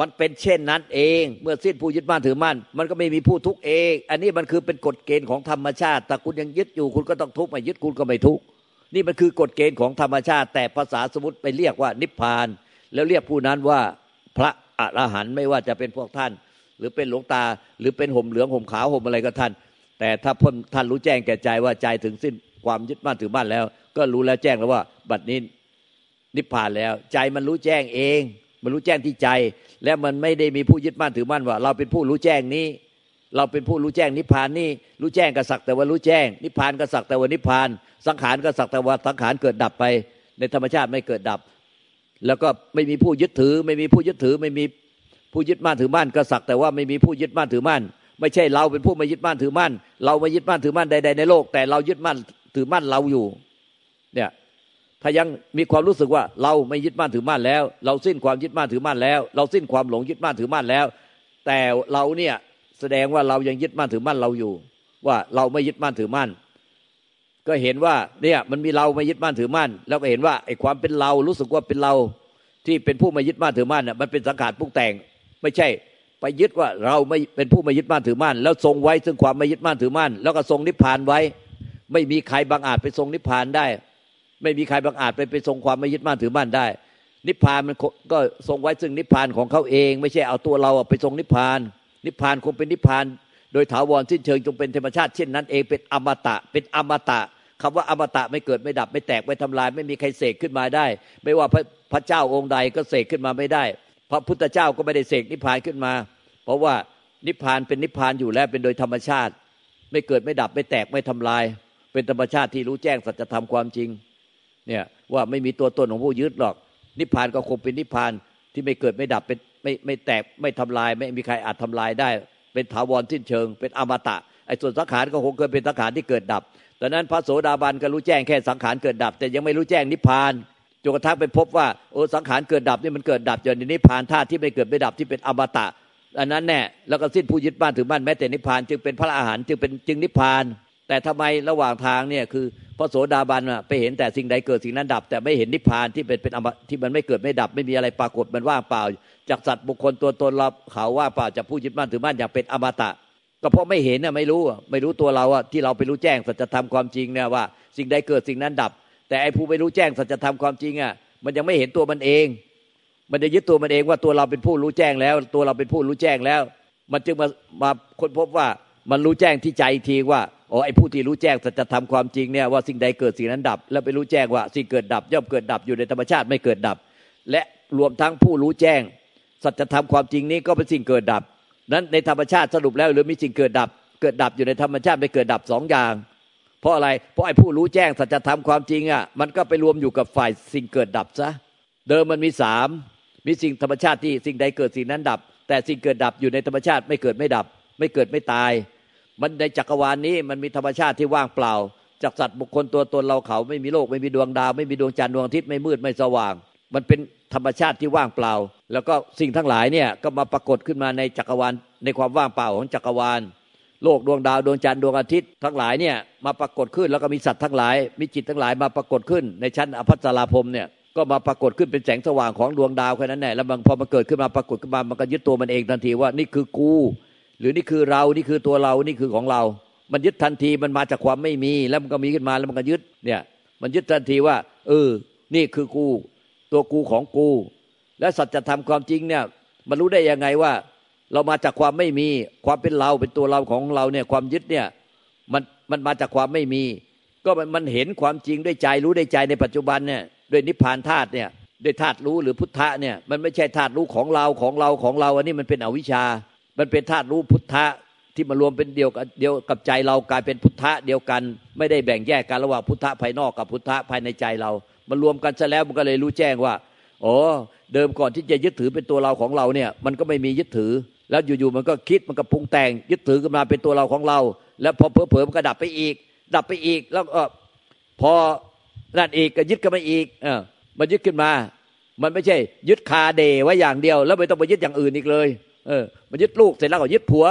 มันเป็นเช่นนั้นเอง เมื่อสิ้นผู้ยึดมั่นถือมั่น มันก็ไม่มีผู้ทุกข์เอง อันนี้มันคือเป็นกฎเกณฑ์ของธรรมชาติ แต่คุณยังยึดอยู่ คุณก็ต้องทุกข์ไม่ยึดคุณก็ไม่ทุกข์ นี่มันคือกฎเกณฑ์ของธรรมชาติ แต่ภาษาสมมติไปเรียกว่านิพพาน แล้วเรียกผู้นั้นว่าพระอรหันต์ไม่ว่าจะเป็นพวกท่าน หรือเป็นหลวงตา หรือเป็นห่มเหลืองห่มขาวห่มอะไรก็ท่าน แต่ถ้าพ้นท่านรู้แจ้งแก่ใจว่าใจถึงสิ้นความยึดมั่นถือมั่นแล้ว ก็รู้แล้วแจ้งแล้วว่า บัดนี้นิพพานแล้ว ใจมันรู้แจ้งเอง มันรู้แจ้งที่ใจ แล้วมันไม่ได้มีผู้ยึดมั่นถือมั่นว่า เราเป็นผู้รู้แจ้งนี้ เราเป็นผู้รู้แจ้งนิพพานนี่รู้แจ้งก็สักแต่ว่ารู้แจ้ง นิพพานก็สักแต่ว่านิพพาน สังขารก็สักแต่ว่าสังขารเกิดดับไป ในธรรมชาติไม่เกิดดับ แล้วก็ไม่มีผู้ยึดถือ ไม่มีผู้ยึดถือ ไม่มีผู้ยึดมั่นถือมั่นก็สักแต่ว่าไม่มีผู้ยึดมั่นถือมั่นไม่ใช่เราเป็นผู้ไม่ยึดมั่นถือมั่น เราไม่ยึดมั่นถือมั่นใด ๆ ในโลก แต่เรายึดมั่นถือมั่นเราอยู่ เนี่ย ถ้ายังมีความรู้สึกว่าเราไม่ยึดมั่นถือมั่นแล้ว เราสิ้นความยึดมั่นถือมั่นแล้ว เราสิ้นความหลงยึดมั่นถือมั่นแล้ว แต่เราเนี่ยแสดงว่าเรายังยึดมั่นถือมั่นเราอยู่ ว่าเราไม่ยึดมั่นถือมั่น ก็เห็นว่าเนี่ยมันมีเราไม่ยึดมั่นถือมั่น แล้วก็เห็นว่าไอ้ความเป็นเรารู้สึกว่าเป็นเราที่เป็นผู้ไม่ยึดมั่นถือมั่นน่ะมันเป็นสังขารปรุงแต่ง ไม่ใช่ ไปยึดว่าเราไม่เป็นผู้ไม่ยึดมั่นถือมั่น แล้วทรงไว้ซึ่งความไม่ยึดมั่นถือมั่น แล้วก็ทรงนิพพานไว้ ไม่มีใครบางอาจไปทรงนิพพานได้ ไม่มีใครบังอาจไปไปทรงความไม่ยึดมั่นถือมั่นได้ นิพพานมันก็ทรงไว้ซึ่งนิพพานของเขาเอง ไม่ใช่เอาตัวเราไปทรงนิพพาน นิพพานคงเป็นนิพพาน โดยถาวรสิ้นเชิงจงเป็นธรรมชาติเช่นนั้นเองเป็นอมตะ เป็นอมตะคำว่าอมตะไม่เกิดไม่ดับ ไม่แตกไม่ทำลาย ไม่มีใครเสกขึ้นมาได้ ไม่ว่าพระพระเจ้าองค์ใดก็เสกขึ้นมาไม่ได้ พระพุทธเจ้าก็ไม่ได้เสกนิพพานขึ้นมา เพราะว่านิพพานเป็นนิพพานอยู่แล้วเป็นโดยธรรมชาติ ไม่เกิดไม่ดับไม่แตกไม่ทำลาย เป็นธรรมชาติที่รู้แจ้งสัจธรรมความจริง เนี่ยว่าไม่มีตัวตนของผู้ยึดหรอก นิพพานก็คงเป็นนิพพานที่ไม่เกิดไม่ดับเป็นไม่ไม่แตกไม่ทำลาย ไม่มีใครอาจทำลายได้ เป็นถาวรสิ้นเชิง เป็นอมตะไอ้ส่วนสังขารก็คงเกิดเป็นสังขารที่เกิดดับดังนั้นพระโสดาบันก็รู้แจ้งแค่สังขารเกิดดับ แต่ยังไม่รู้แจ้งนิพพานจนกระทั่งไปพบว่าโอ้สังขารเกิดดับนี่มันเกิดดับจนนิพพานธาตุที่ไม่เกิดไม่ดับที่เป็นอมตะอันนั้นแน่แล้วก็สิ้นผู้ยึดบ้านถือบ้านแม้แต่นิพพานจึงเป็นพระอาหารจึงเป็นจึงนิพพาน แต่ทำไมระหว่างทางเนี่ยคือพระโสดาบันไปเห็นแต่สิ่งใดเกิดสิ่งนั้นดับ แต่ไม่เห็นนิพพานที่เป็นเป็นอมที่มันไม่เกิดไม่ดับ ไม่มีอะไรปรากฏมันว่างเปล่า จากสัตว์บุคคลตัวตนเราเขาว่าเปล่าจากผู้ยึดมั่นถือมั่นอย่างเป็นอมตะ ก็เพราะไม่เห็นน่ะไม่รู้ไม่รู้ตัวเราอะที่เราไปรู้แจ้งสัจธรรมความจริงเนี่ยว่าสิ่งใดเกิดสิ่งนั้นดับ แต่ไอ้ผู้ไม่รู้แจ้งสัจธรรมความจริงอะมันยังไม่เห็นตัวมันเอง มันจะยึดตัวมันเองว่าตัวเราเป็นผู้รู้แจ้งแล้ว ตัวเราเป็นผู้รู้แจ้งแล้ว มันจึงมามาค้นพบว่ามันรู้แจ้งที่ใจทีว่า อ๋อไอ้ผู้ที่รู้แจ้งสัจธรรมความจริงเนี่ยว่าสิ่งใดเกิดสิ่งนั้นดับ แล้วไปรู้แจ้งว่าสิ่งเกิดดับ ย่อมเกิดดับอยู่ในธรรมชาติไม่เกิดดับ และรวมทั้งผู้รู้แจ้ง สัจธรรมความจริงนี้ก็เป็นสิ่งเกิดดับ นั้นในธรรมชาติสรุปแล้วหรือมีสิ่งเกิดดับ เกิดดับอยู่ในธรรมชาติไม่เกิดดับสองอย่าง เพราะอะไรเพราะไอ้ผู้รู้แจ้งสัจธรรมความจริงอะมันก็ไปรวมอยู่กับฝ่ายสิ่งเกิดดับซะเดิมมันมีสามมีสิ่งธรรมชาติที่สิ่งใดเกิดสิ่งนั้นดับ แต่สิ่งเกิดดับอยู่ในธรรมชาติไม่เกิดไม่ดับ ไม่เกิดไม่ตาย มันในจักรวาลนี้มันมีธรรมชาติที่ว่างเปล่า จากสัตว์บุคคลตัวตนเราเขาไม่มีโลกไม่มีดวงดาว ไม่มีดวงจันทร์ดวงอาทิตย์ไม่มืดไม่สว่าง มันเป็นธรรมชาติที่ว่างเปล่า แล้วก็สิ่งทั้งหลายเนี่ยก็มาปรากฏขึ้นมาในจักรวาลในความว่างเปล่าของจักรวาล โลกดวงดาวดวงจันทร์ดวงอาทิตย์ทั้งหลายเนี่ยมาปรากฏขึ้นแล้วก็มีสัตว์ทั้งหลาย มีจิตทั้งหลายมาปรากฏขึ้น ในชั้นอภัสราพรมเนี่ยก็มาปรากฏขึ้นเป็นแสงสว่างของดวงดาวแค่นั้นแหละแล้วพอมันเกิดขึ้นมาปรากฏขึ้นมามันก็ยึดตัวมันเองทันทีว่านี่คือกู รือนี่คือเรานี่คือตัวเรานี่คือของเรา มันยึดทันทีมันมาจากความไม่มี แล้วมันก็มีขึ้นมาแล้วมันก็ยึดเนี่ย มันยึดทันทีว่า เออ นี่คือกู ตัวกูของกู และสัจธรรมความจริงเนี่ย มันรู้ได้ยังไงว่า เรามาจากความไม่มี ความเป็นเราเป็นตัวเราของเราเนี่ยความยึดเนี่ยมันมันมาจากความไม่มี ก็มันมันเห็นความจริงด้วยใจรู้ได้ใจในปัจจุบันเนี่ยด้วยนิพพานธาตุเนี่ยด้วยธาตุรู้หรือพุทธะเนี่ยมันไม่ใช่ธาตุรู้ของเราของเราของเรา อันนี้มันเป็นอวิชชา มันเป็นธาตุรู้พุทธะที่มารวมเป็นเดียวกับเดียวกับใจเรากลายเป็นพุทธะเดียวกัน ไม่ได้แบ่งแยกกันระหว่างพุทธะภายนอกกับพุทธะภายในใจเรา มันรวมกันซะแล้วมันก็เลยรู้แจ้งว่าอ๋อเดิมก่อนที่จะยึดถือเป็นตัวเราของเราเนี่ย มันก็ไม่มียึดถือ แล้วอยู่ๆมันก็คิดมันก็ปรุงแต่ง ยึดถือขึ้นมาเป็นตัวเราของเรา แล้วพอเผลอๆมันก็ดับไปอีก ดับไปอีกแล้วก็พอนั่นอีกก็ยึดกันมาอีกเออมันยึดขึ้นมา มันไม่ใช่ ยึดคาเดไว้อย่างเดียว แล้วไม่ต้องไปยึดอย่างอื่นอีกเลย เออมันยึดลูกเสร็จแล้วก็ยึดผัว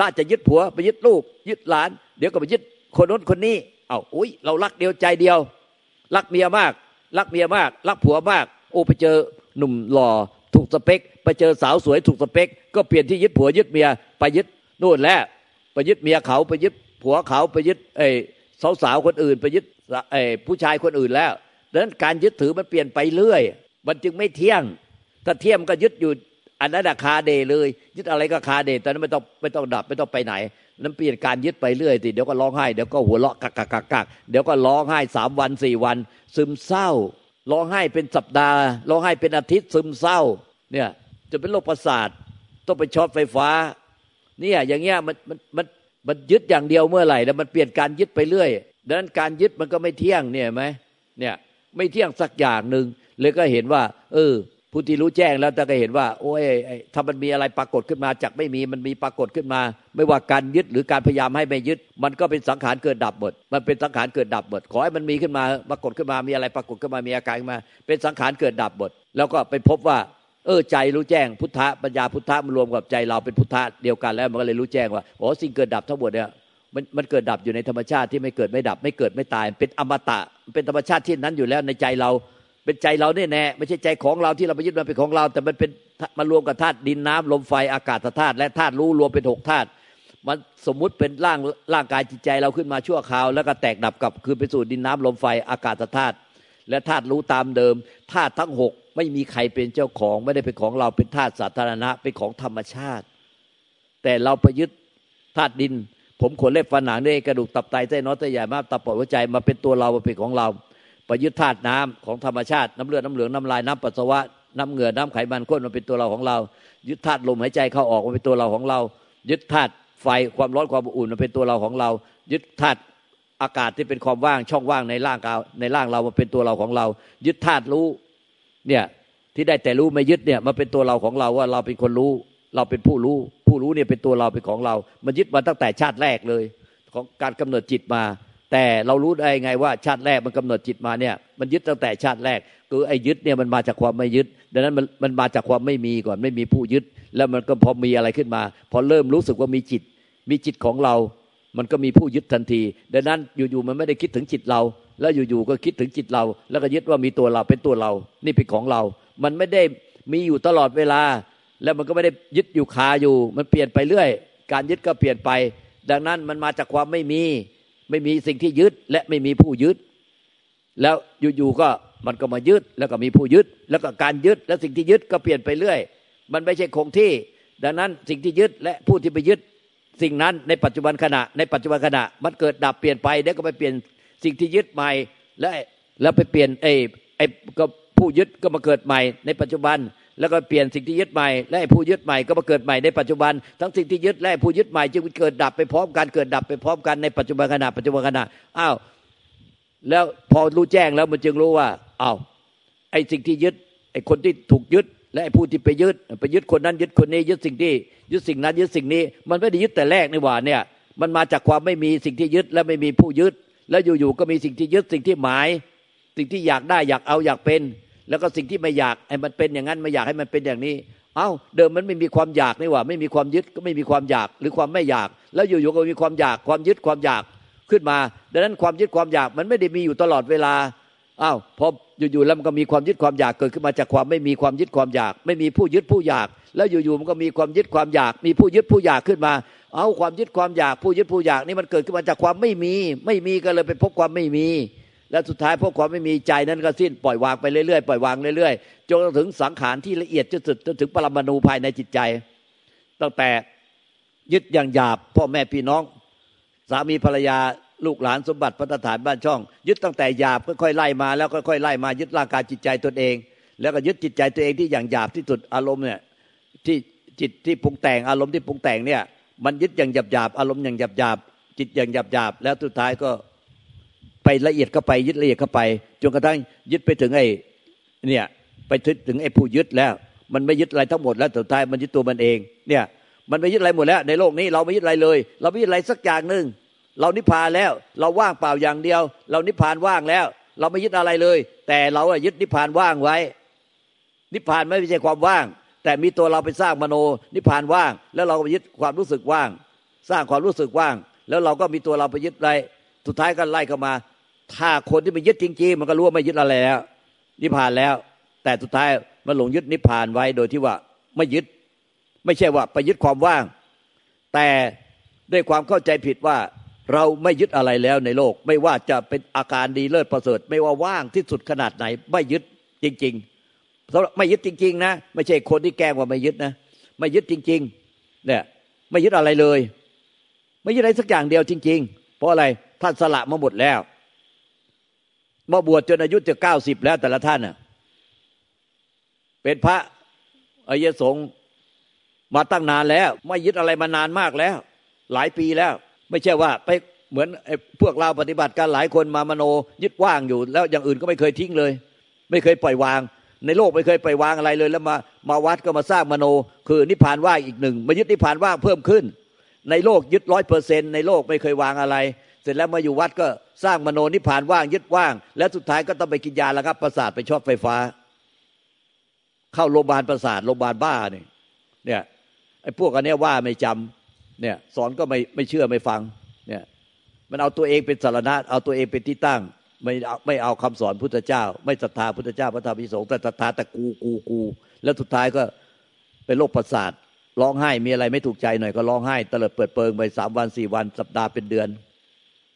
ละจะยึดผัวไปยึดลูก ยึดหลาน เดี๋ยวก็ไปยึดคนน้นคนนี้ เอา้าอุ้ยเรารักเดียวใจเดียว รักเมียมาก รักเมียมาก รักผัวมาก โอ้ไปเจอหนุ่มหล่อถูกสเปค ไปเจอสาวสวยถูกสเปค ก็เปลี่ยนที่ยึดผัวยึดเมียไปยึดนู่นแล้วไปยึดเมียเขาไปยึดผัวเขาไปยึดไอ้สาวสาวคนอื่น ไปยึดไอ้ผู้ชายคนอื่นแล้วดังนั้นการยึดถือมันเปลี่ยนไปเรื่อย มันจึงไม่เที่ยง ถ้าเที่ยงก็ยึดอยู่ อันนั้นคาเดเลย ยึดอะไรก็คาเดตอนนั้นไม่ต้องไม่ต้องดับไม่ต้องไปไหน นั้นเปลี่ยนการยึดไปเรื่อยสิเดี๋ยวก็ร้องไห้เดี๋ยวก็หัวเราะกักกักกักเดี๋ยวก็ร้องไห้สามวันสี่วัน ซึมเศร้าร้องไห้เป็นสัปดาห์ร้องไห้เป็นอาทิตย์ซึมเศร้า เนี่ย จะเป็นโรคประสาทต้องไปช็อตไฟฟ้า เนี่ยอย่างเงี้ยมันมันมันมันยึดอย่างเดียวเมื่อไหร่แล้วมันเปลี่ยนการยึดไปเรื่อยดังนั้นการยึดมันก็ไม่เที่ยงเนี่ยไหมเนี่ยไม่เที่ยงสักอย่างหนึ่งเลยก็เห็นว่า เออ ผู้ที่รู้แจ้งแล้วแต่ก็เห็นว่า โอ้ยถ้ามันมีอะไรปรากฏขึ้นมาจากไม่มีมันมีปรากฏขึ้นมา ไม่ว่าการยึดหรือการพยายามให้ไม่ยึด มันก็เป็นสังขารเกิดดับหมด มันเป็นสังขารเกิดดับหมดขอให้มันมีขึ้นมาปรากฏขึ้นมามีอะไรปรากฏขึ้นมามีอาการขึ้นมา เป็นสังขารเกิดดับหมดแล้วก็ไปพบว่า เออใจรู้แจ้งพุทธะปัญญาพุทธะมันรวมกับใจเราเป็นพุทธะเดียวกันแล้วมันก็เลยรู้แจ้งว่าโอ้สิ่งเกิดดับทั้งหมดเนี่ยมันมันเกิดดับอยู่ในธรรมชาติที่ไม่เกิดไม่ดับ ไม่เกิดไม่ตายเป็นอมตะเป็นธรรมชาติที่นั้นอยู่แล้วในใจเรา เป็นใจเราเนี่ยแน่ไม่ใช่ใจของเราที่เราไปยึดมันเป็นของเรา แต่มันเป็นมารวมกับธาตุดินน้ำลมไฟอากาศธาตุและธาตุรู้รวมเป็นหกธาตุมันสมมุติเป็นร่างร่างกายจิตใจเราขึ้นมาชั่วคราว แล้วก็แตกดับกับคือไปสู่ดินน้ำลมไฟอากาศธาตุและธาตุรู้ตามเดิมธาตุทั้งหกไม่มีใครเป็นเจ้าของ ไม่ได้เป็นของเราเป็นธาตุสาธารณะเป็นของธรรมชาติ แต่เราไปยึดธาตุดิน ผมขนเล็บฟันหนังด้วยกระดูกตับไตไส้น้อยไตใหญ่มากตับปอดหัวใจมาเป็นตัวเราเป็นของเรา ไปยึดธาตุน้ำของธรรมชาติน้ำเลือดน้ำเหลืองน้ำลายน้ำปัสสาวะน้ำเหงื่อน้ำไขมันข้นมันเป็นตัวเราของเรา ยึดธาตุลมหายใจเข้าออกมันเป็นตัวเราของเรา ยึดธาตุไฟความร้อนความอุ่นมันเป็นตัวเราของเรา ยึดธาตุอากาศที่เป็นความว่างช่องว่างในร่างกายในร่างเรามันเป็นตัวเราของเรา ยึดธาตุรู้เนี่ยที่ได้แต่รู้ไม่ยึดเนี่ยมันเป็นตัวเราของเราว่าเราเป็นคนรู้ เราเป็นผู้รู้ ผู้รู้เนี่ยเป็นตัวเราเป็นของเรา มันยึดมาตั้งแต่ชาติแรกเลย ของการกำเนิดจิตมา แต่เรารู้ได้ไงว่าชาติแรกมันกำเนิดจิตมาเนี่ย มันยึดตั้งแต่ชาติแรกคือไอ้ยึดเนี่ยมันมาจากความไม่ยึด ดังนั้นมันมันมาจากความไม่มีก่อนไม่มีผู้ยึด แล้วมันก็พอมีอะไรขึ้นมา พอเริ่มรู้สึกว่ามีจิต มีจิตของเรา มันก็มีผู้ยึดทันที ดังนั้นอยู่ๆมันไม่ได้คิดถึงจิตเรา แล้วอยู่ๆก็คิดถึงจิตเรา แล้วก็ยึดว่ามีตัวเราเป็นตัวเรา นี่เป็นของเรา มันไม่ได้มีอยู่ตลอดเวลา แล้วมันก็ไม่ได้ยึดอยู่คาอยู่ มันเปลี่ยนไปเรื่อย การยึดก็เปลี่ยนไป ดังนั้นมันมาจากความไม่มี ไม่มีสิ่งที่ยึดและไม่มีผู้ยึด แล้วอยู่ๆก็มันก็มายึดแล้วก็มีผู้ยึด แล้วก็การยึดและสิ่งที่ยึดก็เปลี่ยนไปเรื่อย มันไม่ใช่คงที่ ดังนั้นสิ่งที่ยึดและผู้ที่ไปยึด สิ่งนั้นในปัจจุบันขณะ ในปัจจุบันขณะ มันเกิดดับเปลี่ยนไปเดี๋ยวก็ไปเปลี่ยนสิ่งที่ยึดใหม่และแล้วไปเปลี่ยนไอ้ไอ้ก็ผู้ยึดก็มาเกิดใหม่ ในปัจจุบัน แล้วก็เปลี่ยนสิ่งที่ยึดใหม่และผู้ยึดใหม่ก็มาเกิดใหม่ในปัจจุบัน ทั้งสิ่งที่ยึดและผู้ยึดใหม่จึงเกิดดับไปพร้อมกันเกิดดับไปพร้อมกันในปัจจุบันขณะปัจจุบันขณะอ้าวแล้วพอรู้แจ้งแล้วมันจึงรู้ว่าอ้าวไอ้สิ่งที่ยึดไอ้คนที่ถูกยึด และไอ้ผู้ที่ไปยึดไปยึดคนนั้นยึดคนนี้ยึดสิ่งที่ยึดสิ่งนั้นยึดสิ่งนี้ มันไม่ได้ยึดแต่แรกนี่หว่าเนี่ย มันมาจากความไม่มีสิ่งที่ยึดและไม่มีผู้ยึด แล้วอยู่ๆก็มีสิ่งที่ยึดสิ่งที่หมาย สิ่งที่อยากได้อยากเอาอยากเป็น แล้วก็สิ่งที่ไม่อยากให้มันเป็นอย่างนั้นไม่อยากให้มันเป็นอย่างนี้ เอ้าเดิมมันไม่มีความอยากนี่หว่า ไม่มีความยึดก็ไม่มีความอยากหรือความไม่อยาก แล้วอยู่ๆก็มีความอยากความยึดความอยากขึ้นมา ดังนั้นความยึดความอยากมันไม่ได้มีอยู่ตลอดเวลาอ้าวพออยู่ๆแล้วมันก็มีความยึดความอยากเกิดขึ้นมาจากความไม่มีความยึดความอยาก ไม่มีผู้ยึดผู้อยาก แล้วอยู่ๆมันก็มีความยึดความอยาก มีผู้ยึดผู้อยากขึ้นมา เอาความยึดความอยาก ผู้ยึดผู้อยากนี่มันเกิดขึ้นมาจากความไม่มี ไม่มีก็เลยไปพบความไม่มี แล้วสุดท้ายพบความไม่มีใจนั้นก็สิ้นปล่อยวางไปเรื่อยๆปล่อยวางเรื่อยๆจนถึงสังขารที่ละเอียดที่สุดจนถึงปรมาณูภายในจิตใจ ตั้งแต่ยึดอย่างหยาบพ่อแม่พี่น้อง สามีภรรยาลูกหลานสมบัติพัฒฐานบ้านช่อง ยึดตั้งแต่หยาบค่อยๆไล่มาแล้วค่อยๆไล่มายึดร่างกายจิตใจตนเอง แล้วก็ยึดจิตใจตัวเองที่อย่างหยาบที่สุดอารมณ์เนี่ยที่จิตที่ปรุงแต่งอารมณ์ที่ปรุงแต่งเนี่ยมันยึดอย่างหยาบหยาบอารมณ์อย่างหยาบหยาบจิตอย่างหยาบหยาบแล้วสุดท้ายก็ ไปละเอียดเข้าไปยึดละเอียดเข้าไปจนกระทั่งยึดไปถึงไอ้เนี่ยไปถึงไอ้ผู้ยึดแล้ว มันไม่ยึดอะไรทั้งหมดแล้วสุดท้ายมันยึดตัวมันเอง เนี่ย มันไม่ยึดอะไรหมดแล้ว ในโลกนี้เราไม่ยึดอะไรเลย เราไม่ยึดอะไรสักอย่างหนึ่งเรานิพพานแล้ว เราว่างเปล่าอย่างเดียว เรานิพพานว่างแล้ว เราไม่ยึดอะไรเลย แต่เราอะยึดนิพพานว่างไว้ นิพพานไม่ใช่ความว่าง แต่มีตัวเราไปสร้างมโน นิพพานว่าง แล้วเราไปยึดความรู้สึกว่าง สร้างความรู้สึกว่าง แล้วเราก็มีตัวเราไปยึดอะไรสุดท้ายก็ไล่เข้ามา ถ้าคนที่ไปยึดจริงๆมันก็รู้ว่าไม่ยึดอะไรแล้วนิพพานแล้ว แต่สุดท้ายมันหลงยึดนิพพานไว้โดยที่ว่าไม่ยึด ไม่ใช่ว่าไปยึดความว่าง แต่ด้วยความเข้าใจผิดว่าเราไม่ยึดอะไรแล้วในโลก ไม่ว่าจะเป็นอาการดีเลิศประเสริฐ ไม่ว่าว่างที่สุดขนาดไหน ไม่ยึดจริงๆสำหรับไม่ยึดจริง ๆ นะ ไม่ใช่คนที่แกล้งว่าไม่ยึดนะไม่ยึดจริง ๆ เนี่ย ไม่ยึดอะไรเลย ไม่ยึดอะไรสักอย่างเดียวจริง ๆ เพราะอะไรท่านสละมาหมดแล้ว มาบวชจนอายุจะเก้าสิบแล้วแต่ละท่านน่ะเป็นพระอริยสงฆ์มาตั้งนานแล้ว ไม่ยึดอะไรมานานมากแล้ว หลายปีแล้ว ไม่ใช่ว่าไปเหมือนพวกเราปฏิบัติการหลายคนมามโนยึดว่างอยู่ แล้วอย่างอื่นก็ไม่เคยทิ้งเลย ไม่เคยปล่อยวาง ในโลกไม่เคยปล่อยวางอะไรเลย แล้วมามาวัดก็มาสร้างมโน คือนิพพานว่างอีกหนึ่งมายึดนิพพานว่างเพิ่มขึ้น ในโลกยึดร้อยเปอร์เซ็นในโลกไม่เคยวางอะไร เสร็จแล้วมาอยู่วัดก็ สร้างมโนนิพพานว่างยึดว่าง แล้วสุดท้ายก็ต้องไปกินยาแล้วครับประสาทไปช็อตไฟฟ้า เข้าโรงพยาบาลประสาทโรงพยาบาลบ้าเนี่ยเนี่ยไอ้พวกอันนี้ว่าไม่จำเนี่ยสอนก็ไม่ไม่เชื่อไม่ฟังเนี่ยมันเอาตัวเองเป็นสารณะเอาตัวเองเป็นที่ตั้ง ไม่ไม่เอาคำสอนพุทธเจ้า ไม่ศรัทธาพุทธเจ้าพระธรรมพิสงฆ์แต่ศรัทธาแต่กูกูกู แล้วสุดท้ายก็เป็นโรคประสาทร้องไห้มีอะไรไม่ถูกใจหน่อยก็ร้องไห้ตลอดเปิดเปิงไปสามวันสี่วันสัปดาห์เป็นเดือน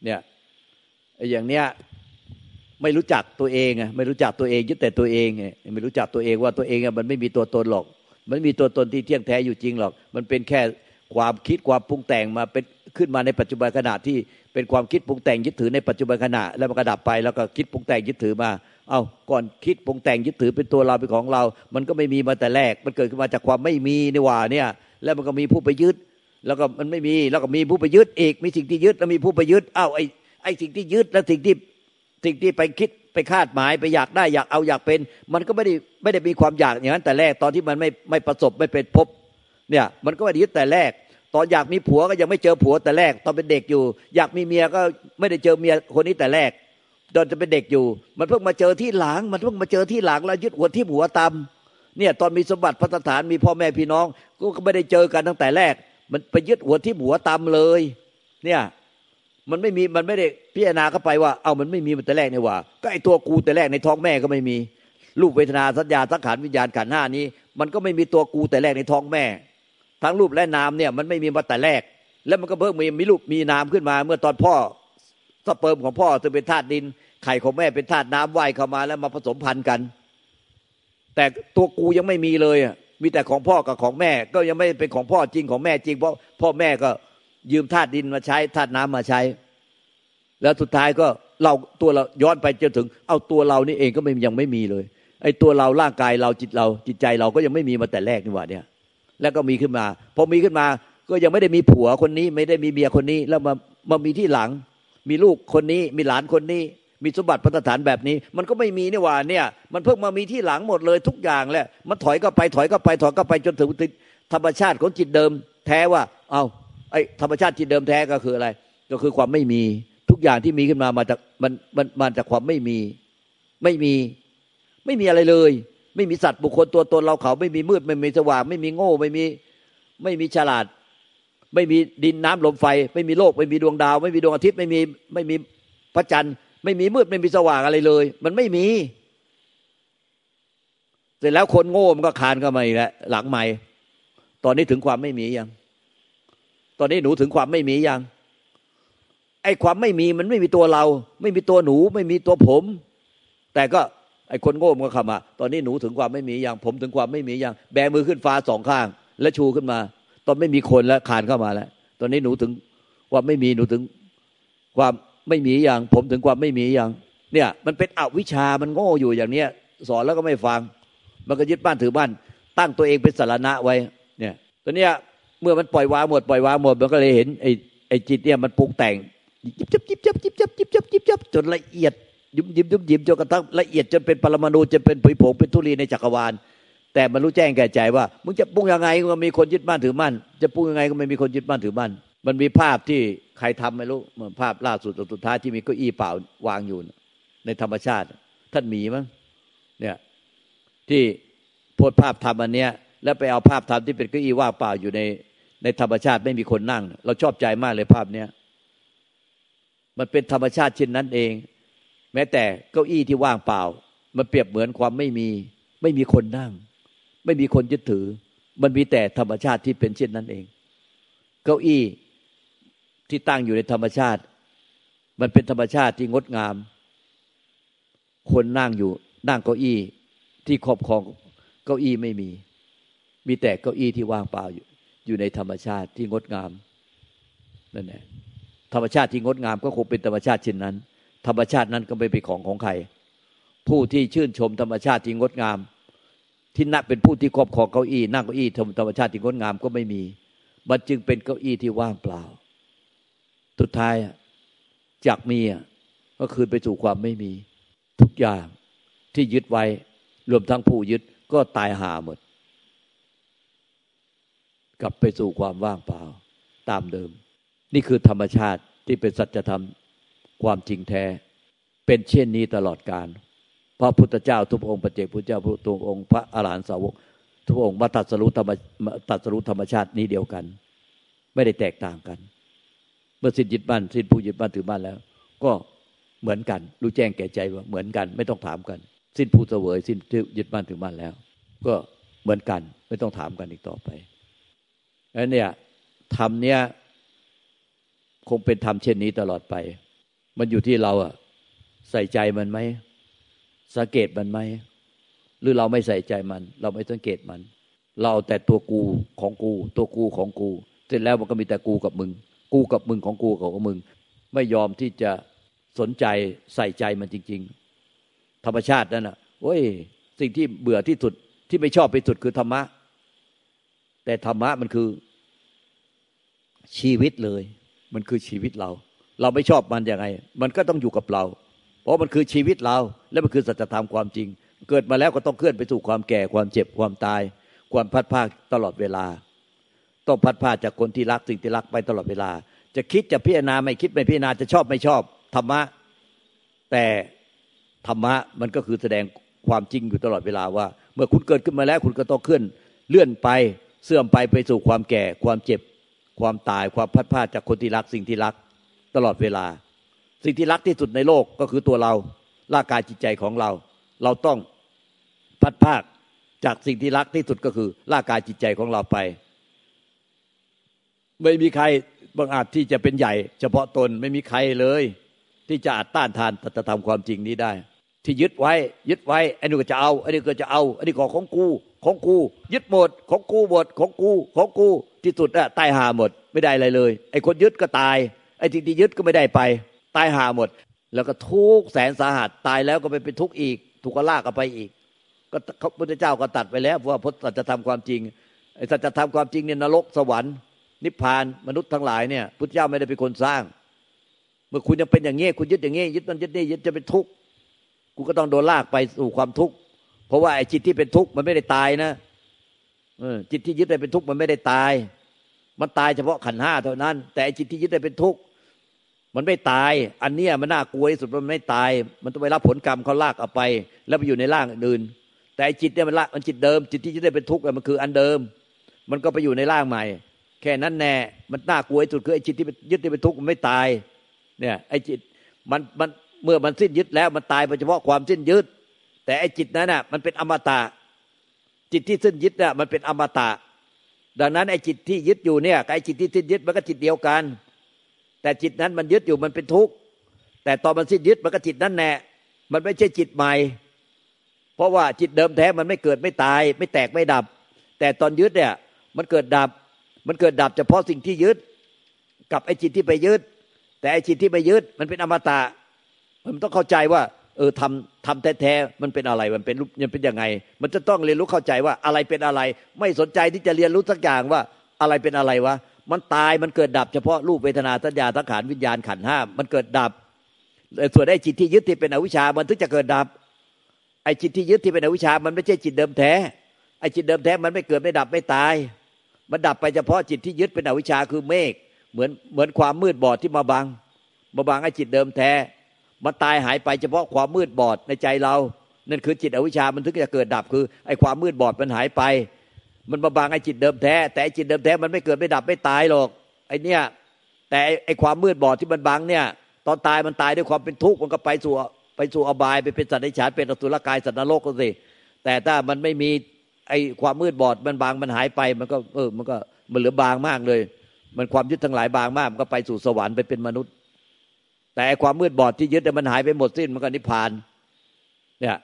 เนี่ย อย่างเนี้ยไม่รู้จักตัวเองไงไม่รู้จักตัวเองยึดแต่ตัวเองไงไม่รู้จักตัวเองว่าตัวเองมันไม่มีตัวตนหรอก มันมีตัวตนที่เที่ยงแท้อยู่จริงหรอก มันเป็นแค่ความคิดความปรุงแต่งมาเป็นขึ้นมาในปัจจุบันขณะที่เป็นความคิดปรุงแต่งยึดถือในปัจจุบันขณะ แล้วมันก็ดับไปแล้วก็คิดปรุงแต่งยึดถือมา เอาก่อนคิดปรุงแต่งยึดถือเป็นตัวเราเป็นของเรา มันก็ไม่มีมาแต่แรก มันเกิดขึ้นมาจากความไม่มีนี่ว่าเนี่ย แล้วมันก็มีผู้ไปยึด แล้วก็มันไม่มีแล้วก็มีผู้ไปยึดอีกมีสิ่งที่ยึดแล้วมีผู้ไปยึดอ้าวไอ ไอ้สิ่งที่ยึดแล้วสิ่งที่สิ่งที่ไปคิดไปคาดหมายไปอยากได้อยากเอาอยากเป็น มันก็ไม่ได้ไม่ได้มีความอยากอย่างนั้นแต่แรกตอนที่มันไม่ไม่ประสบไม่เป็นพบเนี่ยมันก็ไม่ได้ยึดแต่แรก ตอนอยากมีผัวก็ยังไม่เจอผัวแต่แรก ตอนเป็นเด็กอยู่ อยากมีเมียก็ไม่ได้เจอเมียคนนี้แต่แรกตอนจะเป็นเด็กอยู่ มันเพิ่งมาเจอที่หลัง มันเพิ่งมาเจอที่หลังแล้วยึดหัวที่หัวตำเนี่ยตอนมีสมบัติพัฒฐานมีพ่อแม่พี่น้อง ก็ไม่ได้เจอกันตั้งแต่แรก มันไปยึดหัวที่หัวตำเลย เนี่ย มันไม่มีมันไม่ได้พิจารณาเข้าไปว่า เอามันไม่มีมันแต่แรกนี่ว่า ก็ไอตัวกูแต่แรกในท้องแม่ก็ไม่มีรูปเวทนาสัญญาสังขารวิญญาณขันห้านี้ มันก็ไม่มีตัวกูแต่แรกในท้องแม่ ทั้งรูปและนามเนี่ยมันไม่มีมาแต่แรก แล้วมันก็เพิ่งมีมีรูปมีนามขึ้นมา เมื่อตอนพ่อสเปิร์มของพ่อจะเป็นธาตุดิน ไข่ของแม่เป็นธาตุน้ำว่ายเข้ามาแล้วมาผสมพันธุ์กัน แต่ตัวกูยังไม่มีเลยมีแต่ของพ่อกับของแม่ ก็ยังไม่เป็นของพ่อจริงของแม่จริงเพราะพ่อแม่ก็ ยืมธาตุดินมาใช้ธาตุน้ำมาใช้ แล้วสุดท้ายก็เราตัวเราย้อนไปจนถึง เอาตัวเรานี่เองก็ไม่ยังไม่มีเลย ไอ้ตัวเราร่างกายเราจิตเราจิตใจเราก็ยังไม่มีมาแต่แรกนี่หว่าเนี่ย แล้วก็มีขึ้นมาพอมีขึ้นมาก็ยังไม่ได้มีผัวคนนี้ ไม่ได้มีเมียคนนี้ แล้วมามามีที่หลัง มีลูกคนนี้มีหลานคนนี้ มีสมบัติพัฒฐานแบบนี้ มันก็ไม่มีนี่ว่าเนี่ย มันเพิ่งมามีที่หลังหมดเลยทุกอย่างแหละมันถอยก็ไปถอยก็ไปถอยก็ไปจนถึงธรรมชาติของจิตเดิม แท้ว่า เอา ไอ้ธรรมชาติจิตเดิมแท้ก็คืออะไร ก็คือความไม่มีทุกอย่างที่มีขึ้นมามาจากมันมันมาจากความไม่มี ไม่มี ไม่มีอะไรเลย ไม่มีสัตว์บุคคลตัวตนเราเขา ไม่มีมืด ไม่มีสว่าง ไม่มีโง่ ไม่มีไม่มีฉลาด ไม่มีดินน้ำลมไฟ ไม่มีโลก ไม่มีดวงดาว ไม่มีดวงอาทิตย์ไม่มีไม่มีพระจันทร์ ไม่มีมืดไม่มีสว่างอะไรเลย มันไม่มี เสร็จแล้วคนโง่มันก็คานเข้ามาอีกแล้วหลังใหม่ ตอนนี้ถึงความไม่มียัง ตอนนี้หนูถึงความไม่มียัง ไอ้ความไม่มีมันไม่มีตัวเรา ไม่มีตัวหนู ไม่มีตัวผม แต่ก็ไอ้คนโง่มันก็ข้ามาตอนนี้หนูถึงความไม่มีอย่างผมถึงความไม่มีอย่างแบมือขึ้นฟ้าสองข้าง แล้วชูขึ้นมา ตอนไม่มีคนแล้วคานเข้ามาแล้ว ตอนนี้หนูถึงความไม่มีหนูถึงความไม่มีอย่าง ผมถึงความไม่มีอย่างเนี่ย มันเป็นอวิชามันโง่อยู่อย่างเนี้ย สอนแล้วก็ไม่ฟัง มันก็ยึดบ้านถือบ้าน ตั้งตัวเองเป็นสารณะไว้ เนี่ยตอนเนี้ย เมื่อมันปล่อยวางหมดปล่อยวางหมดมันก็เลยเห็นไอ้ไอ้จิตเนี่ยมันปรุงแต่งยิบจับยิบจับยิบจับยิบจับยิบจับจนละเอียดยุบยิบยุบยิบจนกระทั่งละเอียดจนเป็นปรมาณูจนเป็นผุยผงเป็นทุลีในจักรวาล แต่มันรู้แจ้งแก่ใจว่ามึงจะปรุงยังไงก็มีคนยึดมั่นถือมั่นจะปรุงยังไงก็ไม่มีคนยึดมั่นถือมั่นมันมีภาพที่ใครทำไม่รู้เหมือนภาพล่าสุดสุดท้ายที่มีเก้าอี้เปล่าวางอยู่ในธรรมชาติ ท่านมีมั้งเนี่ยที่โพสภาพทำอันเนี้ย แล้วไปเอาภาพทำที่เป็นเก้าอี้ว่างเปล่าอยู่ในในธรรมชาติไม่มีคนนั่ง เราชอบใจมากเลยภาพเนี้ยมันเป็นธรรมชาติเช่นนั้นเอง แม้แต่เก้าอี้ที่ว่างเปล่า มันเปรียบเหมือนความไม่มี ไม่มีคนนั่ง ไม่มีคนยึดถือ มันมีแต่ธรรมชาติที่เป็นเช่นนั้นเอง เก้าอี้ที่ตั้งอยู่ในธรรมชาติ มันเป็นธรรมชาติที่งดงาม คนนั่งอยู่นั่งเก้าอี้ที่ครอบครองเก้าอี้ไม่มี มีแต่เก้าอี้ที่ว่างเปล่าอยู่ อยู่ในธรรมชาติที่งดงามนั่นแหละธรรมชาติที่งดงามก็คงเป็นธรรมชาติเช่นนั้น ธรรมชาตินั้นก็ไม่เป็นของของใคร ผู้ที่ชื่นชมธรรมชาติที่งดงาม ที่นักเป็นผู้ที่ครอบครองเก้าอี้นั่งเก้าอี้ธรรมชาติที่งดงามก็ไม่มี มันจึงเป็นเก้าอี้ที่ว่างเปล่าสุดท้ายจากมีก็คืนไปสู่ความไม่มี ทุกอย่างที่ยึดไว้ รวมทั้งผู้ยึดก็ตายหาหมด กลับไปสู่ความว่างเปล่า ตามเดิม นี่คือธรรมชาติที่เป็นสัจธรรมความจริงแท้ เป็นเช่นนี้ตลอดการพระพุทธเจ้าทุกองค์ปเจกพุทธเจ้าทุกองค์พระอรหันตสาวก ทุกองค์มาตัดสรุธรรมตัดสรุธรรมชาตินี้เดียวกัน ไม่ได้แตกต่างกัน เมื่อสิ้นยึดบ้านสิ้นผู้ยึดบ้านถือบ้านแล้ว ก็เหมือนกัน รู้แจ้งแก่ใจว่าเหมือนกัน ไม่ต้องถามกัน สิ้นผู้เสวย สิ้นยึดบ้านถือบ้านแล้ว ก็เหมือนกัน ไม่ต้องถามกันอีกต่อไป แล้วเนี่ยธรรมเนี้ยคงเป็นธรรมเช่นนี้ตลอดไป มันอยู่ที่เราอะใส่ใจมันไหมสังเกตมันไหมหรือเราไม่ใส่ใจมัน เราไม่สังเกตมัน เราแต่ตัวกูของกู ตัวกูของกู เสร็จแล้วมันก็มีแต่กูกับมึง กูกับมึงของกูกับมึง ไม่ยอมที่จะสนใจใส่ใจมันจริง ๆ ธรรมชาตินั่นอะโอ้ย สิ่งที่เบื่อที่สุดที่ไม่ชอบไปสุดคือธรรมะ แต่ธรรมะมันคือชีวิตเลย มันคือชีวิตเรา เราไม่ชอบมันยังไง มันก็ต้องอยู่กับเรา เพราะมันคือชีวิตเรา และมันคือสัจธรรมความจริง เกิดมาแล้วก็ต้องเคลื่อนไปสู่ความแก่ความเจ็บความตาย ความพัดภาตลอดเวลา ต้องพัดภาจากคนที่รักสิ่งที่รักไปตลอดเวลา จะคิดจะพิจารณาไม่คิดไม่พิจารณาจะชอบไม่ชอบธรรมะ แต่ธรรมะมันก็คือแสดงความจริงอยู่ตลอดเวลาว่า เมื่อคุณเกิดขึ้นมาแล้วคุณก็ต้องเคลื่อนเลื่อนไป เสื่อมไปไปสู่ความแก่ ความเจ็บ ความตาย ความพัดพาดจากคนที่รักสิ่งที่รัก ตลอดเวลา สิ่งที่รักที่สุดในโลกก็คือตัวเราร่างกายจิตใจของเรา เราต้องพัดภาคจากสิ่งที่รักที่สุดก็คือร่างกายจิตใจของเราไป ไม่มีใครบางอาจที่จะเป็นใหญ่ เฉพาะตนไม่มีใครเลย ที่จะอาจต้านทานตัตธรรมความจริงนี้ได้ ที่ยึดไว้ ยึดไว้อันนี้ก็จะเอาอันนี้ก็จะเอาอันนี้ของของกู ของกู ยึดหมดของกูหมดของกูของกูที่สุดอะตายหาหมด ไม่ได้อะไรเลย ไอ้คนยึดก็ตาย ไอ้ที่ที่ยึดก็ไม่ได้ไป ตายหาหมด แล้วก็ทุกแสนสาหัสตายแล้วก็ไปเป็นทุกข์อีก ถูกก็ลากกันไปอีก ก็พระพุทธเจ้าก็ตัดไปแล้วว่าพุทธจะทำความจริงไอ้สัจธรรมความจริงเนี่ยนรกสวรรค์นิพพานมนุษย์ทั้งหลายเนี่ยพุทธเจ้าไม่ได้เป็นคนสร้าง เมื่อคุณยังเป็นอย่างนี้คุณยึดอย่างนี้ยึดนั่นยึดนี่ยึดจะเป็นทุกข์กูก็ต้องโดนลากไปสู่ความทุกข์ เพราะว่าไอ้จิตที่เป็นทุกข์มันไม่ได้ตายนะจิตที่ยึดได้เป็นทุกข์มันไม่ได้ตาย มันตายเฉพาะขันห้าเท่านั้น แต่จิตที่ยึดได้เป็นทุกข์มันไม่ตาย อันเนี้ยมันน่ากลัวที่สุดมันไม่ตาย มันต้องไปรับผลกรรมเขาลากเอาไป แล้วไปอยู่ในร่างอื่น แต่จิตเนี่ยมันละมันจิตเดิม จิตที่ยึดได้เป็นทุกข์มันคืออันเดิม มันก็ไปอยู่ในร่างใหม่ แค่นั้นแน่มันน่ากลัวที่สุดคือไอ้จิตที่ยึดได้เป็นทุกข์มันไม่ตาย เนี่ยไอ้จิตมันมันเมื่อมันสิ้นยึดแล้วมันตายเฉพาะความสิ้นยึด แต่ไอ้จิตนั้นน่ะมันเป็นอมตะ จิตที่สิ้นยึดน่ะมันเป็นอมตะ ดังนั้นไอ้จิตที่ยึดอยู่เนี่ยไอ้จิตที่สิ้นยึดมันก็จิตเดียวกัน แต่จิตนั้นมันยึดอยู่มันเป็นทุกข์แต่ตอนมันสิ้นยึดมันก็จิตนั้นแน่มันไม่ใช่จิตใหม่ เพราะว่าจิตเดิมแท้มันไม่เกิดไม่ตาย ไม่แตกไม่ดับ แต่ตอนยึดเนี่ยมันเกิดดับ มันเกิดดับเฉพาะสิ่งที่ยึด กับไอ้จิตที่ไปยึด แต่ไอ้จิตที่ไปยึดมันเป็นอมตะ มันต้องเข้าใจว่า เออทำทำแท้ๆมันเป็นอะไรมันเป็นรูปมันเป็นยังไง มันจะต้องเรียนรู้เข้าใจว่าอะไรเป็นอะไร ไม่สนใจที่จะเรียนรู้สักอย่างว่าอะไรเป็นอะไรวะมันตายมันเกิดดับเฉพาะรูปเวทนาสัญญาสังขารวิญญาณขันห้ามันเกิดดับ ส่วนไอ้จิตที่ยึดที่เป็นอวิชามันถึงจะเกิดดับ ไอ้จิตที่ยึดที่เป็นอวิชา มันไม่ใช่จิตเดิมแท้ไอ้จิตเดิมแท้มันไม่เกิดไม่ดับไม่ตาย มันดับไปเฉพาะจิตที่ยึดเป็นอวิชาคือเมฆเหมือนเหมือนความมืดบอดที่มาบังมาบังไอ้จิตเดิมแท้ มันตายหายไปเฉพาะความมืดบอดในใจเรา นั่นคือจิตอวิชามันถึงจะเกิดดับคือไอ้ความมืดบอดมันหายไป มันมาบางไอ้จิตเดิมแท้ แต่ไอ้จิตเดิมแท้มันไม่เกิดไม่ดับไม่ตายหรอกไอ้เนี่ยแต่ไอ้ความมืดบอดที่มันบังเนี่ย ตอนตายมันตายด้วยความเป็นทุกข์มันก็ไปสู่ไปสู่อบายไปเป็นสัตว์ในฉานเป็นอสุรกายสัตว์นรกก็สิแต่ถ้ามันไม่มีไอ้ความมืดบอดมันบางมันหายไป มันก็เออมันก็มันเหลือบางมากเลย มันความยึดทั้งหลายบางมากมันก็ไปสู่สวรรค์ไปเป็นมนุษย์ แต่ความมืดบอดที่ยึดมันหายไปหมดสิ้นมันก็นิพพาน เนี่ย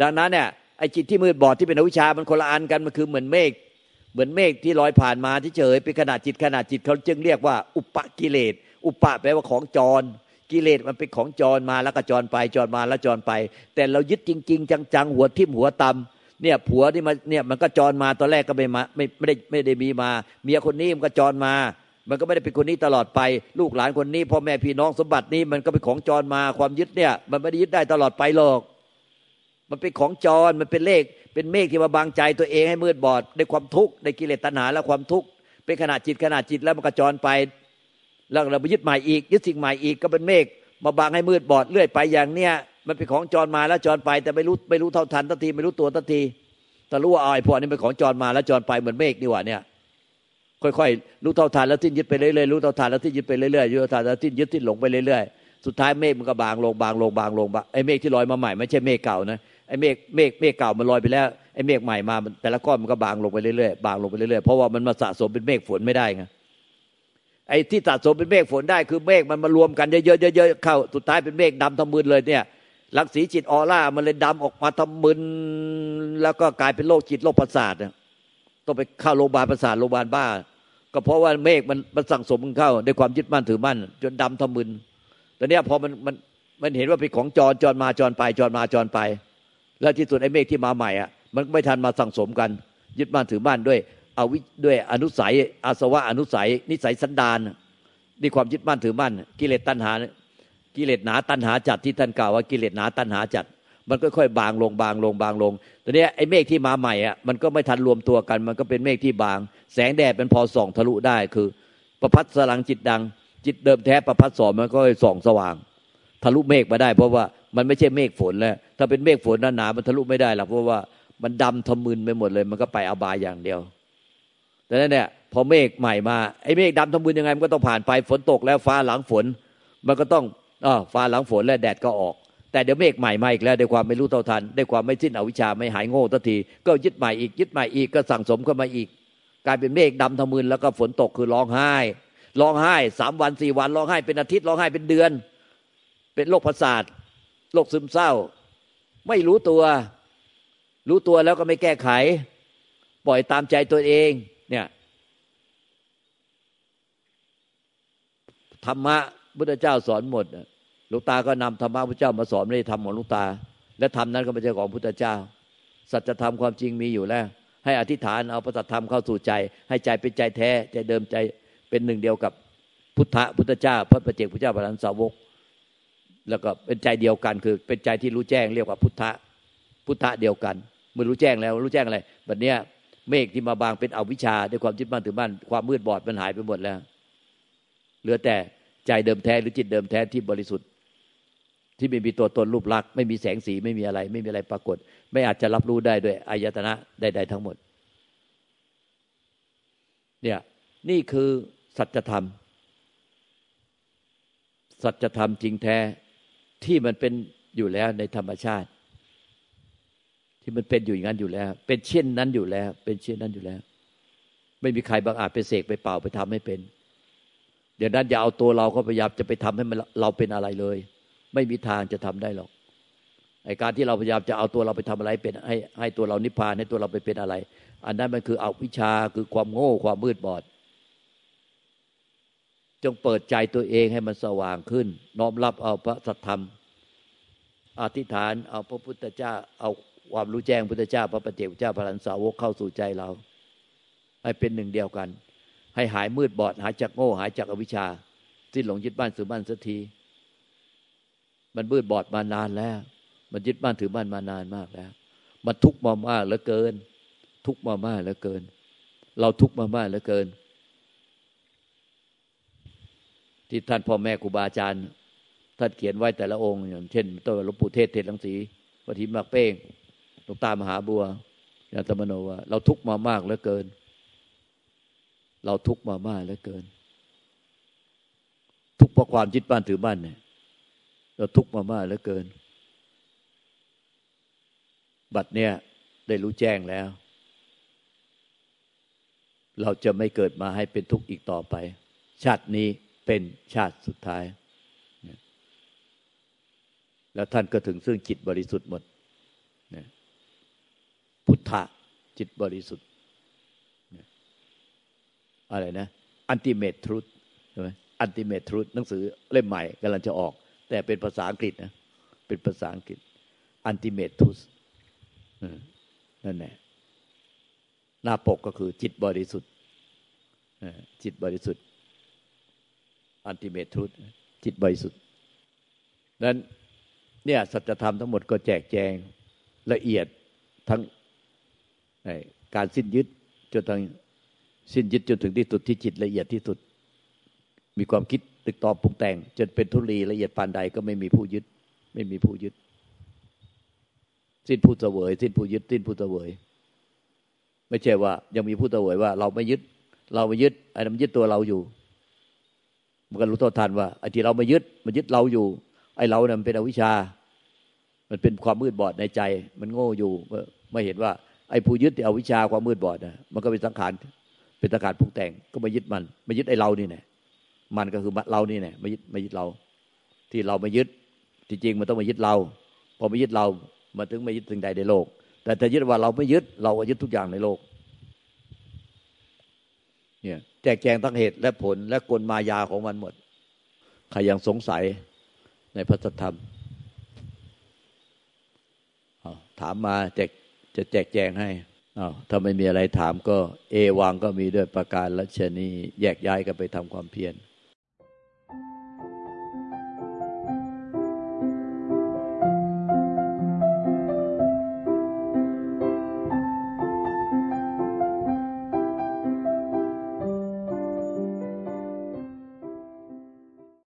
ดังนั้นเนี่ยไอ้จิตที่มืดบอดที่เป็นอวิชามันคนละอันกันมันคือเหมือนเมฆเหมือนเมฆที่ลอยผ่านมาที่เฉยเป็นขนาดจิตขนาดจิตเขาจึงเรียกว่า อุปกิเลส อุปะแปลว่าของจร กิเลสมันเป็นของจรมาแล้วก็จรไปจรมาแล้วจรไป แต่เรายึดจริง ๆ จังๆหัวทิ่มหัวตำเนี่ยผัวที่มาเนี่ยมันก็จรมาตอนแรกก็ไม่มาไม่ไม่ได้ไม่ได้มีมา เมียคนนี้มันก็จรมา มันก็ไม่ได้เป็นคนนี้ตลอดไป ลูกหลานคนนี้พ่อแม่พี่น้องสมบัตินี้มันก็เป็นของจรมาความยึดเนี่ย มันไม่ได้ยึดได้ตลอดไปหรอก มันเป็นของจรมันเป็นเลข เป็นเมฆที่มาบังใจตัวเองให้มืดบอดในความทุกข์ในกิเลสตัณหาและความทุกข์เป็นขนาดจิตขนาดจิตแล้วมันก็จรไป แล้วเราไปยึดใหม่อีก ยึดสิ่งใหม่อีกก็เป็นเมฆมาบังให้มืดบอดเรื่อยไปอย่างเนี้ยมันเป็นของจรมาแล้วจรไป แต่ไม่รู้ไม่รู้เท่าทันทันทีไม่รู้ตัวทันทีแต่รู้ว่าไอ้พวกนี้เป็นของจรมาแล้วจรไปเหมือนเมฆนี่หว่าเนี่ย ค่อยๆรู้เท่าทานแล้วทิ้นยึดไปเรื่อยๆรู้เท่าทานแล้วทิ้นยึดไปเรื่อยๆรู้เท่าทานแล้วทิ้นยึดทิ้นหลงไปเรื่อยๆสุดท้ายเมฆมันก็บางลงบางลงบางลงไอ้เมฆที่ลอยมาใหม่ไม่ใช่เมฆเก่านะไอ้เมฆเมฆเมฆเก่ามันลอยไปแล้วไอ้เมฆใหม่มาแต่ละก้อนมันก็บางลงไปเรื่อยๆบางลงไปเรื่อยๆเพราะว่ามันมาสะสมเป็นเมฆฝนไม่ได้ไงไอ้ที่สะสมเป็นเมฆฝนได้คือเมฆมันมารวมกันเยอะๆเยอะๆเข้าสุดท้ายเป็นเมฆดำทำมึนเลยเนี่ยลังสีจิตออร่ามันเลยดำออกมาทำมึนแล้วก็กลายเป็นโรคจิตโรคประสาทต้องไปเข้าโรงพยาบาลประสาทโรงพยาบาลบ้า ก็เพราะว่าเมฆมันมันสั่งสมมันเข้าด้วยความยึดมั่นถือมั่น จนดำทมึนตอนนี้พอมันมันมันเห็นว่าเป็นของจรจรมาจรไปจรมาจรไป แล้วที่สุดไอ้เมฆที่มาใหม่อะมันไม่ทันมาสั่งสมกัน ยึดมั่นถือมั่นด้วยเอาวิด้วยอนุสัยอาสวะอนุสัย นิสัยสันดานนี่ความยึดมั่นถือมั่น กิเลสตัณหา กิเลสหนาตัณหาจัดที่ท่านกล่าวว่ากิเลสหนาตัณหาจัด มันค่อยๆบางลงบางลงบางลงตอนนี้ไอ้เมฆที่มาใหม่อะมันก็ไม่ทันรวมตัวกัน มันก็เป็นเมฆที่บาง แสงแดดมันพอส่องทะลุได้คือ ประพัดสลังจิตดัง จิตเดิมแท้ประพัดสอนมันก็ส่องสว่าง ทะลุเมฆมาได้ เพราะว่ามันไม่ใช่เมฆฝนแล้ว ถ้าเป็นเมฆฝนหนาๆมันทะลุไม่ได้หรอกเพราะว่ามันดำทะมึนไปหมดเลย มันก็ไปอบายอย่างเดียวแต่นั้นเนี่ยพอเมฆใหม่มาไอ้เมฆดำทะมึนยังไงมันก็ต้องผ่านไปฝนตกแล้วฟ้าหลังฝน มันก็ต้องอ๋อฟ้าหลังฝนแล้วแดดก็ออก แต่เดี๋ยวเมฆใหม่มาอีกแล้วด้วยความไม่รู้เท่าทันด้วยความไม่สิ้นอวิชชาไม่หายโง่ทันที ก็ยึดใหม่อีกยึดใหม่อีกก็สั่งสมเข้ามาอีก กลายเป็นเมฆดำทะมึนแล้วก็ฝนตกคือร้องไห้ร้องไห้สามวันสี่วันร้องไห้เป็นอาทิตย์ร้องไห้เป็นเดือน เป็นโรคประสาทโรคซึมเศร้า ไม่รู้ตัว รู้ตัวแล้วก็ไม่แก้ไข ปล่อยตามใจตัวเอง เนี่ยธรรมะพุทธเจ้าสอนหมดห ลวงตาก็นำธรรมะพระเจ้ามาสอนไม่ได้ทำของลวงตา และธรรมนั้นก็ไม่ใช่ของพุทธเจ้า สัจธรรมความจริงมีอยู่แล้ว ให้อธิษฐานเอาพระสัทธรรมเข้าสู่ใจ ให้ใจเป็นใจแท้ใจเดิมใจเป็นหนึ่งเดียวกับพุทธะพุทธเจ้า พระประเจกพุทธเจ้าพระลันสาวก แล้วก็เป็นใจเดียวกันคือเป็นใจที่รู้แจ้งเรียกว่าพุทธะพุทธะเดียวกันเมื่อรู้แจ้งแล้วรู้แจ้งอะไรแบบเนี้ยเมฆที่มาบางเป็นอวิชชาด้วยความจิตมั่นถือมั่นความมืดบอดมันหายไปหมดแล้ว เหลือแต่ใจเดิมแท้หรือจิตเดิมแท้ที่บริสุทธิ์ ที่ไม่มีตัวตนรูปลักษณ์ไม่มีแสงสีไม่มีอะไร ไม่มีอะไรปรากฏ ไม่อาจจะรับรู้ได้ด้วยอายตนะใดๆทั้งหมด เนี่ยนี่คือสัจธรรม สัจธรรมจริงแท้ที่มันเป็นอยู่แล้วในธรรมชาติ ที่มันเป็นอยู่อย่างนั้นอยู่แล้ว เป็นเช่นนั้นอยู่แล้ว เป็นเช่นนั้นอยู่แล้ว ไม่มีใครบางอาจไปเสกไปเป่าไปทำให้เป็น เดี๋ยวนั้นอย่าเอาตัวเราก็พยายามจะไปทำให้มันเราเป็นอะไรเลย ไม่มีทางจะทำได้หรอกไอการที่เราพยายามจะเอาตัวเราไปทำอะไรเป็นให้ให้ตัวเรานิพพานให้ตัวเราไปเป็นอะไร อันนั้นมันคือเอาวิชาคือความโง่ความมืดบอด จงเปิดใจตัวเองให้มันสว่างขึ้น น้อมรับเอาพระสัทธรรม อธิษฐานเอาพระพุทธเจ้า เอาความรู้แจ้งพุทธเจ้า พระปฏิเจกเจ้าพระลันสาวกเข้าสู่ใจเรา ให้เป็นหนึ่งเดียวกัน ให้หายมืดบอด หายจากโง่หายจากอวิชชาสิ้นหลงยึดบ้านสือบ้านสักที มันมืดบอดมานานแล้ว มันยึดบ้านถือบ้านมานานมากแล้ว มันทุกข์มามากเหลือเกิน ทุกข์มามากเหลือเกิน เราทุกข์มามากเหลือเกิน ที่ท่านพ่อแม่ครูบาอาจารย์ท่านเขียนไว้แต่ละองค์อย่างเช่นตัวหลวงปู่เทศเทศลังสีวัทิมักเป้งหลวงตามหาบัวยาตมโนว่าเราทุกมามากเหลือเกิน เราทุกมามากเหลือเกิน ทุกเพราะความยึดบ้านถือบ้านเนี่ย เราทุกมามากเหลือเกิน บัดเนี่ยได้รู้แจ้งแล้ว เราจะไม่เกิดมาให้เป็นทุกข์อีกต่อไป ชาตินี้เป็นชาติสุดท้าย แล้วท่านก็ถึงซึ่งจิตบริสุทธิ์หมด พุทธะจิตบริสุทธิ์ อะไรนะ อันติเมตทรุตใช่ไหมอันติเมตทรุตหนังสือเล่มใหม่กำลังจะออก แต่เป็นภาษาอังกฤษนะ เป็นภาษาอังกฤษอันติเมทุสนั่นแหละหน้าปกก็คือจิตบริสุทธิ์จิตบริสุทธิ์อันติเมทุตจิตบริสุทธิ์นั้นเนี่ยสัจธรรมทั้งหมดก็แจกแจงละเอียดทั้งการสิ้นยึดจนถึงสิ้นยึดจนถึงที่สุดที่จิตละเอียดที่สุด มีความคิดตึกตอบปรุงแต่ง จนเป็นทุลีละเอียดปานใดก็ไม่มีผู้ยึด ไม่มีผู้ยึด สิ้นผู้เสวย สิ้นผู้ยึด สิ้นผู้เสวย ไม่ใช่ว่า ยังมีผู้เสวยว่า เราไม่ยึด เราไม่ยึดไอ้นั้นยึดตัวเราอยู่มันก็รู้โทษทันว่าไอ้ที่เราไมายึด มันยึดเราอยู่ ไอ้เราเนี่ยมันเป็นอวิชชา มันเป็นความมืดบอดในใจ มันโง่อยู่ไม่เห็นว่าไอ้ผู้ยึดที่อวิชชาความมืดบอดนะมันก็เป็นสังขารเป็นสังขารปรุงแต่งก็มายึดมันมายึดไอ้เรานี่แน่ มันก็คือเรานี่แน่มายึดไมายึดเรา ที่เราไมายึดที่จริงมันต้องมายึดเราพอไมายึดเรา มันถึงไม่ยึดสิ่งใดในโลก แต่ถ้ายึดว่าเราไม่ยึด เราก็ยึดทุกอย่างในโลกเนี่ยแจกแจงทั้งเหตุและผลและกลมายาของมันหมด ใครยังสงสัยในพระธรรมถามมาแจกจะแจกแจงให้ถ้าไม่มีอะไรถามก็ เอวังก็มีด้วยประการละชนีแยกย้ายกันไปทำความเพียร